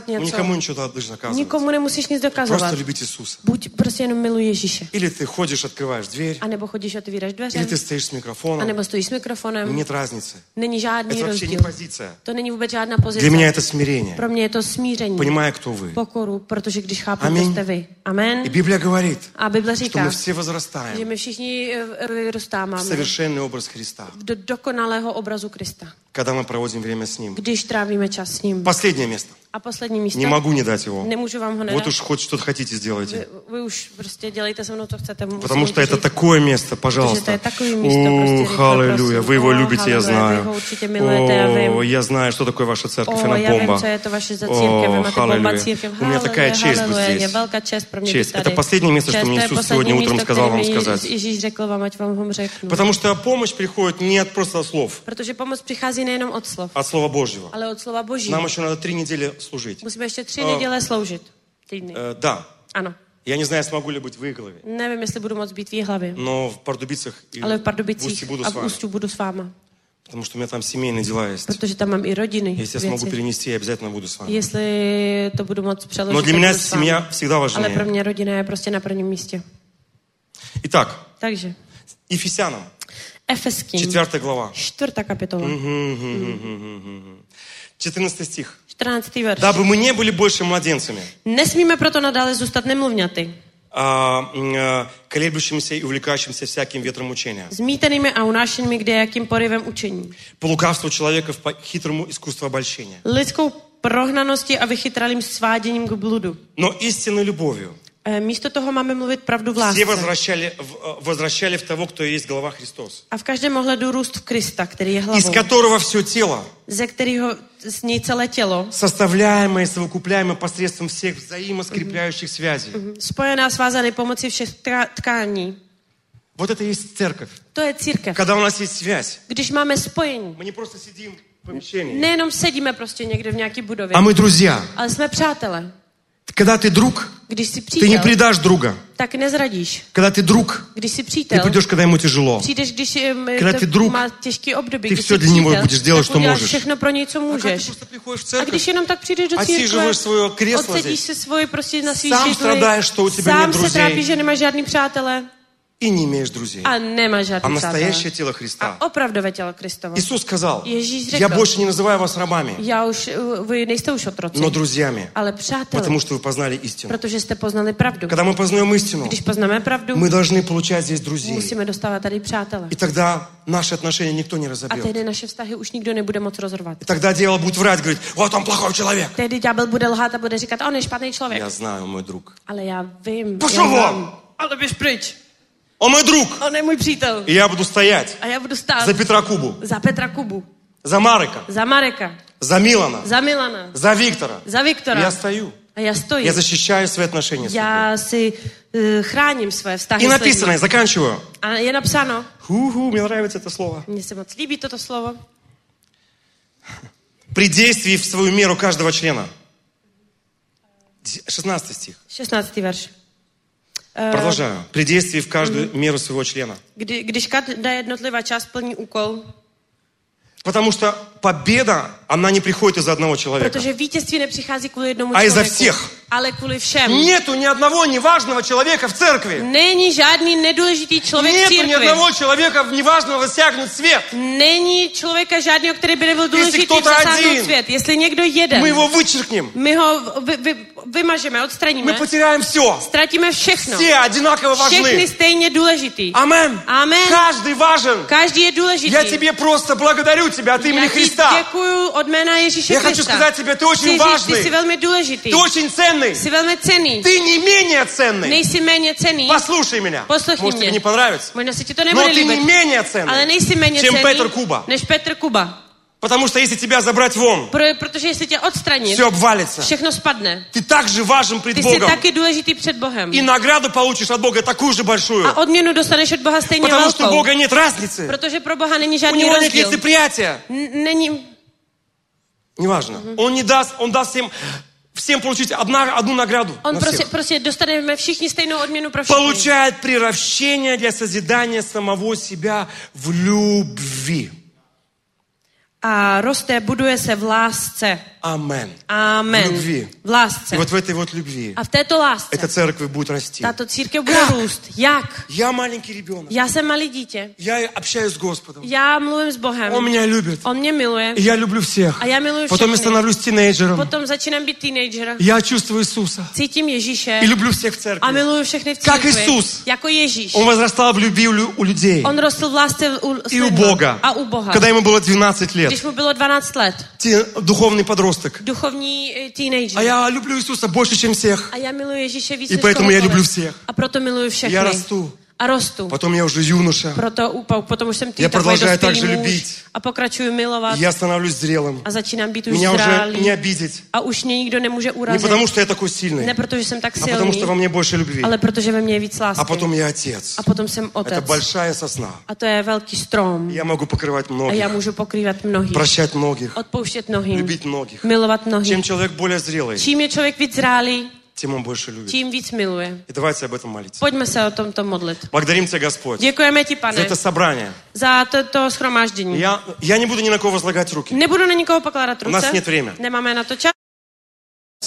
Ну, никому ничего не должен доказывать. Nikomu nemusíš nic dokazovat. Просто любить Иисуса. Buď prostě jenom miluj Ježíše. Или ты ходишь, открываешь дверь, A nebo chodíš, otvíráš dveře. или ты стоишь с A микрофоном. nebo stojíš s mikrofonem. Нет разницы. Není žádný Это вообще не rozdíl. позиция. To není vůbec žádná pozice. Для меня это смирение. Pro mě je to smíření. Понимая, кто вы. Pokoru, protože když chápu, Amen. kdo jste vy. Amen. И Библия говорит, A Bible что říká, мы все že возрастаем my všichni eh, в vyrůstáváme совершенный образ Христа, do dokonalého obrazu Krista, когда мы проводим время с Ним. když trávíme čas s ním. Последнее место. A poslední místo. Не могу не дать его. Nemůžu vám ho nedat. Вот уж хоть что-то хотите, сделайте. Vy už prostě dělejte se mnou, co chcete. musím Потому что это такое место, пожалуйста. takové místo, prostě О, аллилуйя. Вы его любите, я знаю. О, я знаю, что такое ваша церковь. Она бомба. О. У меня такая честь быть здесь. tady. Это последнее место, что мне Иисус сегодня утром сказал вам сказать. Потому что помощь приходит не от просто слов, Protože pomoc přichází nejenom od slov, а от Слова Божьего. Нам еще надо три недели служить. Musíme ještě tři O. neděle sloužit. Týdny. Э, Да. Ano. Я не знаю, смогу ли быть в их голове. Nevím, jestli budu moc být v Jihlavě, Но в Пардубицах и ale v в Pardubicích Устье буду a с вами. Ústí budu s váma. Потому что у меня там семейные дела есть. Protože tam mám i rodiny, Если я смогу věci. перенести, я обязательно буду с вами. Jestli to budu moc přeložit, Но для tak меня budu s vámi. семья всегда Ale pro важнее. mě rodina je prostě na prvním místě. Итак, Takže, Ефесянам, Efeským, 4 глава. čtvrtá kapitola, 14 стих. 14. verš. Дабы мы не были больше младенцами, Nesmíme proto nadále zůstat nemluvňaty, а, а, колеблющимися и увлекающимся всяким ветром учения. zmítenými a unášenými kde jakým porivem učení. По лукавству человека по хитрому искусству обольщения. Lidskou prohnaností a vychytralým sváděním k bludu. Но истинной любовью Místo toho máme mluvit pravdu v все lásce. возвращали, в- э, возвращали в того, кто есть глава Христос. A v každém ohledu růst v Krista, který je Из hlavou, которого все тело, ze kterého z něj celé tělo, составляемое и совокупляемое посредством всех взаимоскрепляющих связей. spojená svázaný pomocí všech tka- tkání. Вот это и есть церковь. To je církev. Когда у нас есть связь, Když máme spojení, мы не просто сидим в помещении, nejenom sedíme prostě někde v nějaké budově, а мы друзья. ale jsme přátelé. Когда ты друг, Když jsi ты не přítel, предашь друга. tak nezradíš. Когда ты друг, Když jsi ты přítel, придешь, когда ему тяжело. Когда ty když всё jsi для него přítel, будешь делать, что можешь. všechno pro něj, co А когда ты můžeš. просто приходишь в A церковь, když jenom tak přijdeš do církve, отсиживаешь свое кресло odsedíš здесь židli, страдаешь, что у тебя нет друзей. И не имеешь друзей, a nemáš а настоящее тело Христа. A opravdové tělo Kristovo. Иисус сказал, Ježíš я řekl, больше не называю вас рабами, už, uh, vy nejste už otroci, но друзьями, ale přáteli, потому что вы познали истину. protože jste poznali pravdu. Когда мы познаем истину, Když poznáme pravdu, мы должны получать здесь друзей. musíme dostávat tady přátele. И тогда наши отношения никто не разобьет. tehdy naše vztahy už nikdo nebude moc rozrvat. И тогда дьявол будет врать, говорить, вот он плохой человек. Tehdy ďábel bude lhát a bude říkat, on je špatný člověk. Я знаю, мой друг. Vím, Pošel já von! znám. Ale běž pryč. Он мой друг. Je můj přítel. И я буду стоять A já budu stát за Петра Кубу, za Petra Kubu, за Марика, za Mareka, за Милана, za Milana, за Виктора. za Viktora. Я стою. A já stojím. Я защищаю свои отношения с людьми. Já si uh, chráním své vztahy И написано, я заканчиваю. A je napsáno, Ху-ху, мне нравится это слово. moc líbí toto slovo, При действии в свою меру каждого члена. 16 стих. 16. verš. Eh, Продолжаю. При действии в каждую меру своего члена. Kdy, když každá jednotlivá část plní úkol, Потому что победа, она не приходит из одного человека. protože vítězství nepřichází kvůli jednomu A i za člověku, všech. ale kvůli všem. Нету ни одного неважного человека в церкви. Není žádný nedůležitý člověk Нету ни církvi. одного человека неважного засягнуть свет. Není člověka žádného, který by nebyl důležitý zasáhnout один, svět. Jestli někdo jeden, Мы его вычеркнем. my ho vy, vy, vymažeme, odstraníme, Мы потеряем все. ztratíme všechno. Все одинаково Všechny важны. stejně důležitý. Амен. Amen. Каждый важен. Každý je důležitý. Я тебе просто благодарю тебя от имени Христа. děkuju od jména Ježíše Я хочу Krista. сказать тебе, ты очень Chci říct, ty jsi важный. velmi důležitý. Ты очень ценный. Jsi velmi cený. Ты не менее ценный. Nejsi méně cený. Послушай меня. Послушай Может, меня. тебе не понравится. Možná se ti to Но nebude ты не líbit. менее Ale ценный, nejsi méně чем cený Петр Куба. než Petr Kuba. Потому что если тебя забрать вон, Pro, protože jestli tě odstranit, все обвалится. všechno spadne. Ты так же важен пред Ty jsi Богом. taky důležitý před Bohem. И награду получишь от Бога такую же большую. A odměnu dostaneš od Boha stejně Потому что у velkou. Бога нет разницы. Protože pro Boha není У žádný него нет rozdíl. лицеприятия. N- Není, Неважно. Он не даст, он даст всем, всем получить одна, одну награду. on на всех. prostě dostaneme všichni stejnou odměnu pro všechny. Получает приращение для созидания самого себя в любви. A roste, buduje se v lásce. Амен. Amen. В любви. V lásce. И вот в этой вот любви A v této lásce эта церковь будет расти. tato církev bude růst. Jak? Я маленький ребенок. Já jsem malý dítě. Я общаюсь с Господом. Já mluvím s Bohem. Он меня любит. On mě miluje. И я люблю всех. A já miluji Потом я становлюсь тинейджером. Potom začínám být teenager. Я чувствую Иисуса. Cítím Ježíše. И люблю всех в церкви. miluju všechny v Jak církvi. Isus. Jako Ježíš. Он возрастал в любви у лю- у людей. Rostl v lásce u, s И у. Бога. A u Boha. Когда ему было 12 лет. Když mu bylo 12 let. Ти- Духовный подросток. Duchovní eh, teenager. А я люблю Иисуса больше, чем всех. Miluji Ježíše víc I než поэтому я люблю всех. A proto miluji všechny. Я расту. A rostu. Потом я уже юноша. Proto, tý Já takový продолжаю также muž любить. a pokračuju milovat Я становлюсь зрелым. začínám být už Меня уже не обидеть. už mě nikdo nemůže Не urazit. потому, что я такой сильный, Ne protože jsem tak а потому, что во мне больше любви. ale protože mně je víc lásky. А потом я отец. A potom jsem Это otec. большая сосна. A to je velký strom. Я могу покрывать A já многих, můžu pokrývat mnohý. прощать многих, Odpouštět mnohým. любить многих. Milovat mnohý. Чем человек более зрелый, Čím je člověk víc zrálý, тем он больше любит. tím víc miluje. И давайте об этом молиться. Pojďme se o tomto modlit. Благодарим Тебя, Господь, Děkujeme ti, за pane, это собрание. za toto schromáždění. Я, я не буду ни на кого возлагать руки. Nebudu na nikoho pokládat У нас нет времени. Nemáme na to čas.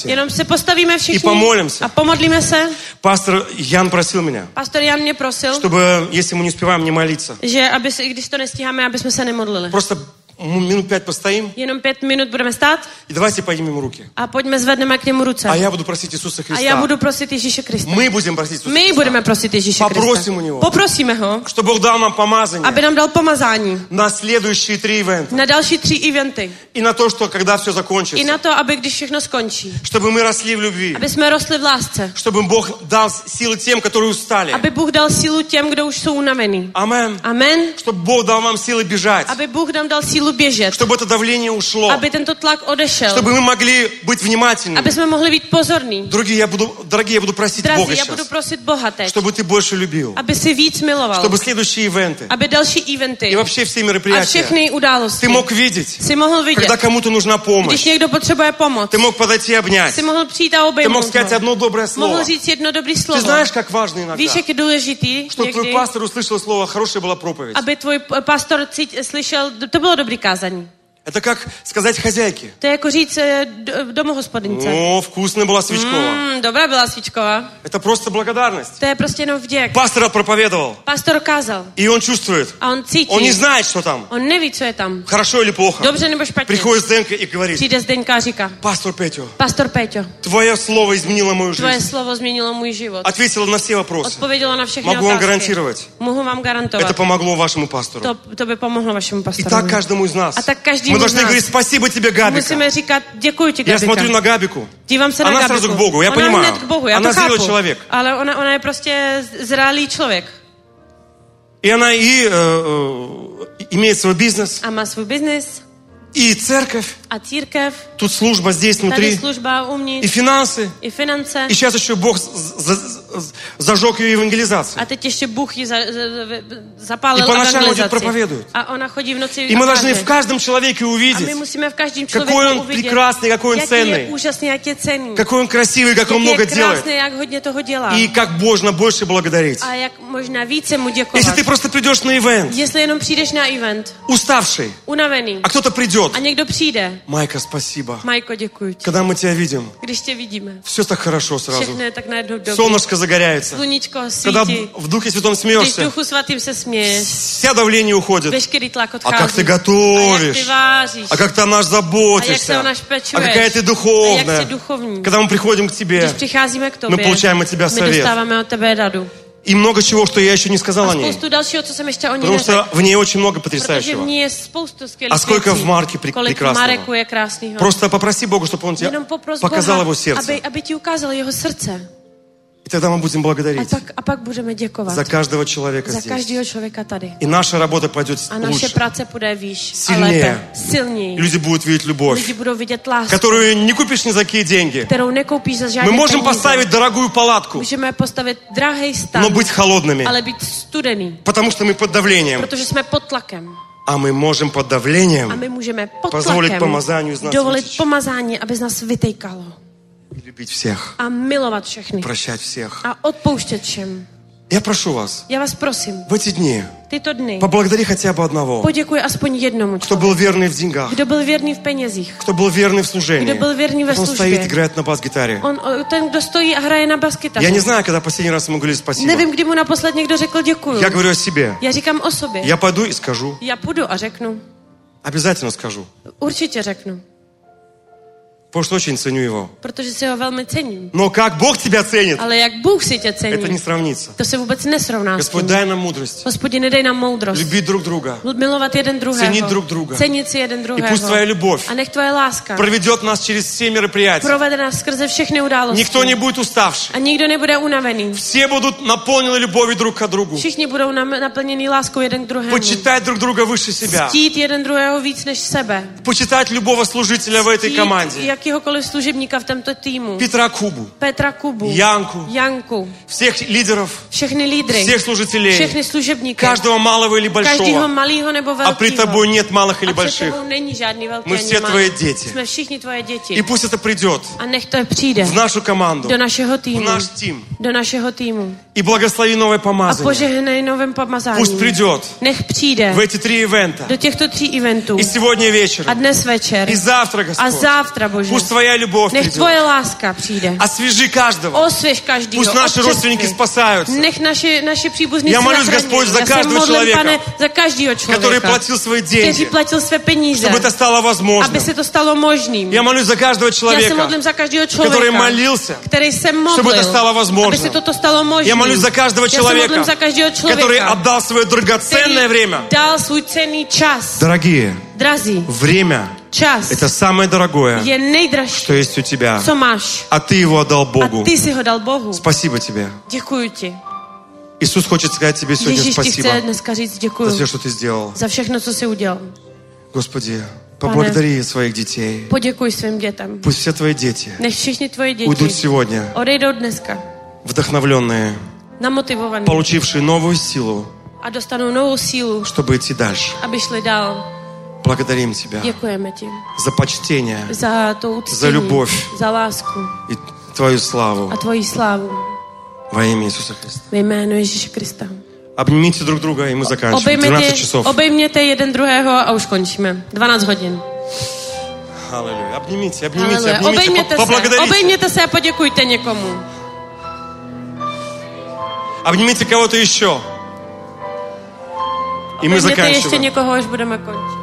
Jenom se postavíme všichni pomolím se. a pomodlíme se. Пастор Ян просил меня, Pastor Jan mě prosil, чтобы, если мы не uспеваем, не молиться. že aby se, i když to nestíháme, aby jsme se nemodlili. Просто минут пять постоим, Jenom pět minut budeme stát и давайте поднимем руки. a pojďme zvedneme k němu ruce. А я буду просить Иисуса A já Христа. budu prosit Ježíše Krista. Мы будем просить Иисуса My Христа, budeme prosit Ježíše Poprosím Krista. u něho. Poprosíme ho, чтобы Бог дал нам помазание aby nám dal pomazání на следующие три ивента. na další tři eventy. И на то, что когда все закончится, na to, aby když všechno skončí, чтобы мы росли в любви, aby jsme rostli v lásce. чтобы Бог дал силы тем, которые устали. Aby Bůh dal sílu těm, kdo už jsou unavený. Амен. Amen. Чтобы Бог dal вам силы бежать. Aby Bůh nám dal sílu běžet. Чтобы это давление ушло. Aby tento tlak odešel. Чтобы мы могли быть внимательными. Aby jsme mohli být pozorní. Другие, я буду, дорогие, я буду просить Бога Drazí, já budu сейчас, prosit Boha teď, чтобы ты больше любил. aby si víc miloval. Чтобы следующие ивенты Aby další eventy и вообще все a мероприятия všechny události ты мог видеть, si mohl vidět. когда кому-то нужна Když помощь. někdo potřebuje pomoc, Ты мог подойти и обнять. si mohl přijít a Ты мог obejmout сказать одно доброе слово. Mohl říct jedno dobrý Ты slovo. знаешь, как важно иногда, Víš, jak je důležitý что твой пастор услышал слово «хорошая была проповедь». aby tvůj pastor cít, slyšel, to bylo dobrý приказани. Это как сказать хозяйке. To je jako říct eh, d- domohospodince. О, вкусно была Свечкова. Mm, dobrá byla svíčková. Это просто благодарность. To je prostě jenom vděk. Пастор проповедовал, Pastor kázal и он чувствует. a on cítí. Он не знает, что там, On neví, co je tam. хорошо или плохо. Dobře nebo špatně. Приходит Зdenka и говорит, Přijde Zdeňka a říká, пастор Петю, Pastor Péťo, твое слово изменило мою жизнь. slovo změnilo můj život. Ответила на все вопросы. Odpovědělo na všechny Могу вам гарантировать, Mohu vám это garantovat. помогло вашему пастору. To, to by pomohlo vašemu И так каждому из нас. А так каждому Мы должны говорить спасибо тебе, Габика. Musíme říkat, děkuji ti, Я смотрю на Габику. Se na Она Gabiku. сразу к Богу, я ona понимаю. k Bohu, já Она зрелый человек. Ale ona, ona je prostě zralý člověk. И она и э, э, имеет свой бизнес, má svůj biznis и церковь. a církev. Тут служба здесь внутри. služba И uvnitř, финансы. i finance. И сейчас еще Бог за- за- зажег ее евангелизацию. A teď za, za, zapálil I po nočním evangelizaci. chodit propovědovat. A ona chodí v noci И мы должны в каждом человеке увидеть, musíme v každém Какой člověku он uvidět, прекрасный, какой он ценный. jak je cený. какой он красивый, как он много делает. И как можно больше благодарить. A jak možná více děkovat. Если ты просто придешь на ивент, jenom přijdeš na event, уставший, unavený, а кто-то придет, a někdo přijde, Майка, спасибо. Majko, děkuji ti. Когда мы тебя видим, Když tě vidíme, все так хорошо сразу. všechno tak najednou dobré. Солнышко загоряется. Sluníčko Когда svítí. в Духе Святом Když смеешься, duchu svatým se směješ, вся давление уходит. veškerý tlak А odchází. как ты A jak ty готовишь? váříš. А как ты о нас А як заботишься? се о нас А печуешь? какая ты А як духовная? jsi duchovní. Когда мы приходим к тебе, Když přicházíme k tobě, my получаем от тебя совет. dostáváme od tebe radu. И много чего, что я еще не сказал A о ней. Потому что в ней очень много потрясающего. A сколько в Марке прекрасного. Просто попроси Бога, чтобы Он тебе показал его сердце. И тогда мы будем благодарить pak, a pak budeme děkovat за каждого человека za здесь. každého člověka tady. И наша работа пойдет naše лучше. práce půjde výš silněji. И люди будут видеть любовь, Lidi budou vidět lásku, которую не купишь ни за какие деньги. kterou nekoupíš za Мы žádné можем peníze. поставить дорогую палатку, Můžeme postavit drahý stan, но быть холодными, ale být studený, потому что мы под давлением. protože jsme pod tlakem. А мы можем под давлением my můžeme pod Позволить tlakem помазанию из нас dovolit vyteč. pomazání, aby z nás vytejkalo. И любить всех, A milovat všechny. прощать всех. A odpouštět všem. Я прошу вас, Já vás prosím, в эти дни tyto dny поблагодари хотя бы одного, poděkuji aspoň jednomu кто был верный в деньгах, kdo byl věrný v penězích. кто был верный в служении. Byl věrný ve Он službě. стоит, играет на бас-гитаре. Ten, kdo stojí a hraje na baskytaru. Я не знаю, когда последний раз ему говорили спасибо. Nevím, kdy mu naposled někdo řekl děkuju. Я говорю о себе. Já říkám o sobě. Я пойду и скажу. Já půjdu a řeknu. Обязательно скажу. Určitě řeknu. Потому что очень ценю его. Protože si ho velmi cením. Но как Бог тебя ценит, Ale jak Bůh si tě cení, это не сравнится. to se vůbec nesrovná Господь, tím. дай нам мудрость. Hospodine, dej nám moudrost. Любить друг друга. Milovat jeden druhého. Cenit друг друга. Cenit si jeden И пусть Твоя любовь A nech tvoje láska проведет нас через все мероприятия. provede nás skrze všechny události. Никто не будет уставший. A nikdo nebude unavený. Все будут наполнены любовью друг к другу. Všichni budou nam- naplněni láskou jeden k druhému. Почитать друг друга выше себя. Ctít jeden druhého víc než sebe. Почитать любого служителя в этой команде. jakýhokoliv služebníka v tomto týmu. Петра Кубу. Petra Kubu. Янку. Janku. Всех лидеров. Všechny lídry. Всех служителей. Všechny služebníky. Каждого малого или Každýho большого. malého nebo А velkého. при тобой нет малых или A před больших. tebou není žádný velký My ani все malý. tvoje děti. Jsme všichni tvoje děti. И пусть это придет A nech to přijde в нашу команду, do našeho в týmu. наш тим. Do našeho týmu. И благослови новое A помазание. požehnej novém pomazání. Пусть придет Nech přijde в эти три ивента. do těchto tří eventů. И сегодня A вечером. dnes večer. И завтра, A Господь. závtra, Bože. Пусть Твоя любовь Nech придет. tvoje láska přijde. Освежи каждого. Osvěž každýho. Пусть наши odčerství. родственники спасаются. Nech naši, naši příbuzníci Já молюсь. Господь, se každého modlím, člověka, pane, za každého člověka, который платил свои деньги, platil své peníze, чтобы это стало возможным. aby se to stalo možným. Я молюсь за каждого Já se человека, modlím za každého который молился, který se чтобы modlil, это стало возможным. aby se toto stalo možným. Я молюсь за каждого se modlím человека, za každého člověka, который отдал свое драгоценное время. dal svůj cenný čas. Дорогие, Drazí, время čas – это самое дорогое, что есть у тебя. А ты его отдал A Богу. ty si ho dal Bohu. Спасибо тебе. Děkuji ti. Иисус хочет сказать тебе сегодня Ježíš спасибо říct за все, что ты сделал. za všechno, co jsi udělal. Господи, поблагодари своих детей. Poděkuji svým dětem. Пусть все твои дети Nech všichni tvoje уйдут сегодня odejdou dneska вдохновленные, namotivovaní получившие новую силу, a dostanou novou sílu, чтобы идти дальше. aby šli dál. Благодарим Тебя Děkujeme ti за почтение za to uctění, Za любовь. za lásku и Твою славу a tvoji slávu во имя Иисуса Христа. ve jménu Ježíše Krista. Обнимите друг друга, и мы заканчиваем. 12 Obejměte, часов. obejměte jeden druhého a už končíme. 12 hodin. Аллилуйя. Обнимите, обнимите, Halleluja. обнимите, Obejměte по- se, поблагодарите. obejměte se a poděkujte někomu. Обнимите кого-то еще. И мы Obejměte ještě заканчиваем. někoho, až budeme končit.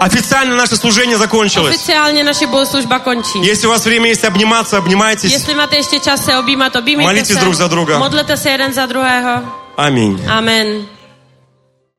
Официально наше служение закончилось. Oficiálně naše bohoslužba končí. Если у вас время есть обниматься, обнимайтесь. Jestli máte ještě čas se objímat, objímejte Молитесь se. друг за друга. Modlete se jeden za druhého. Аминь. Amen.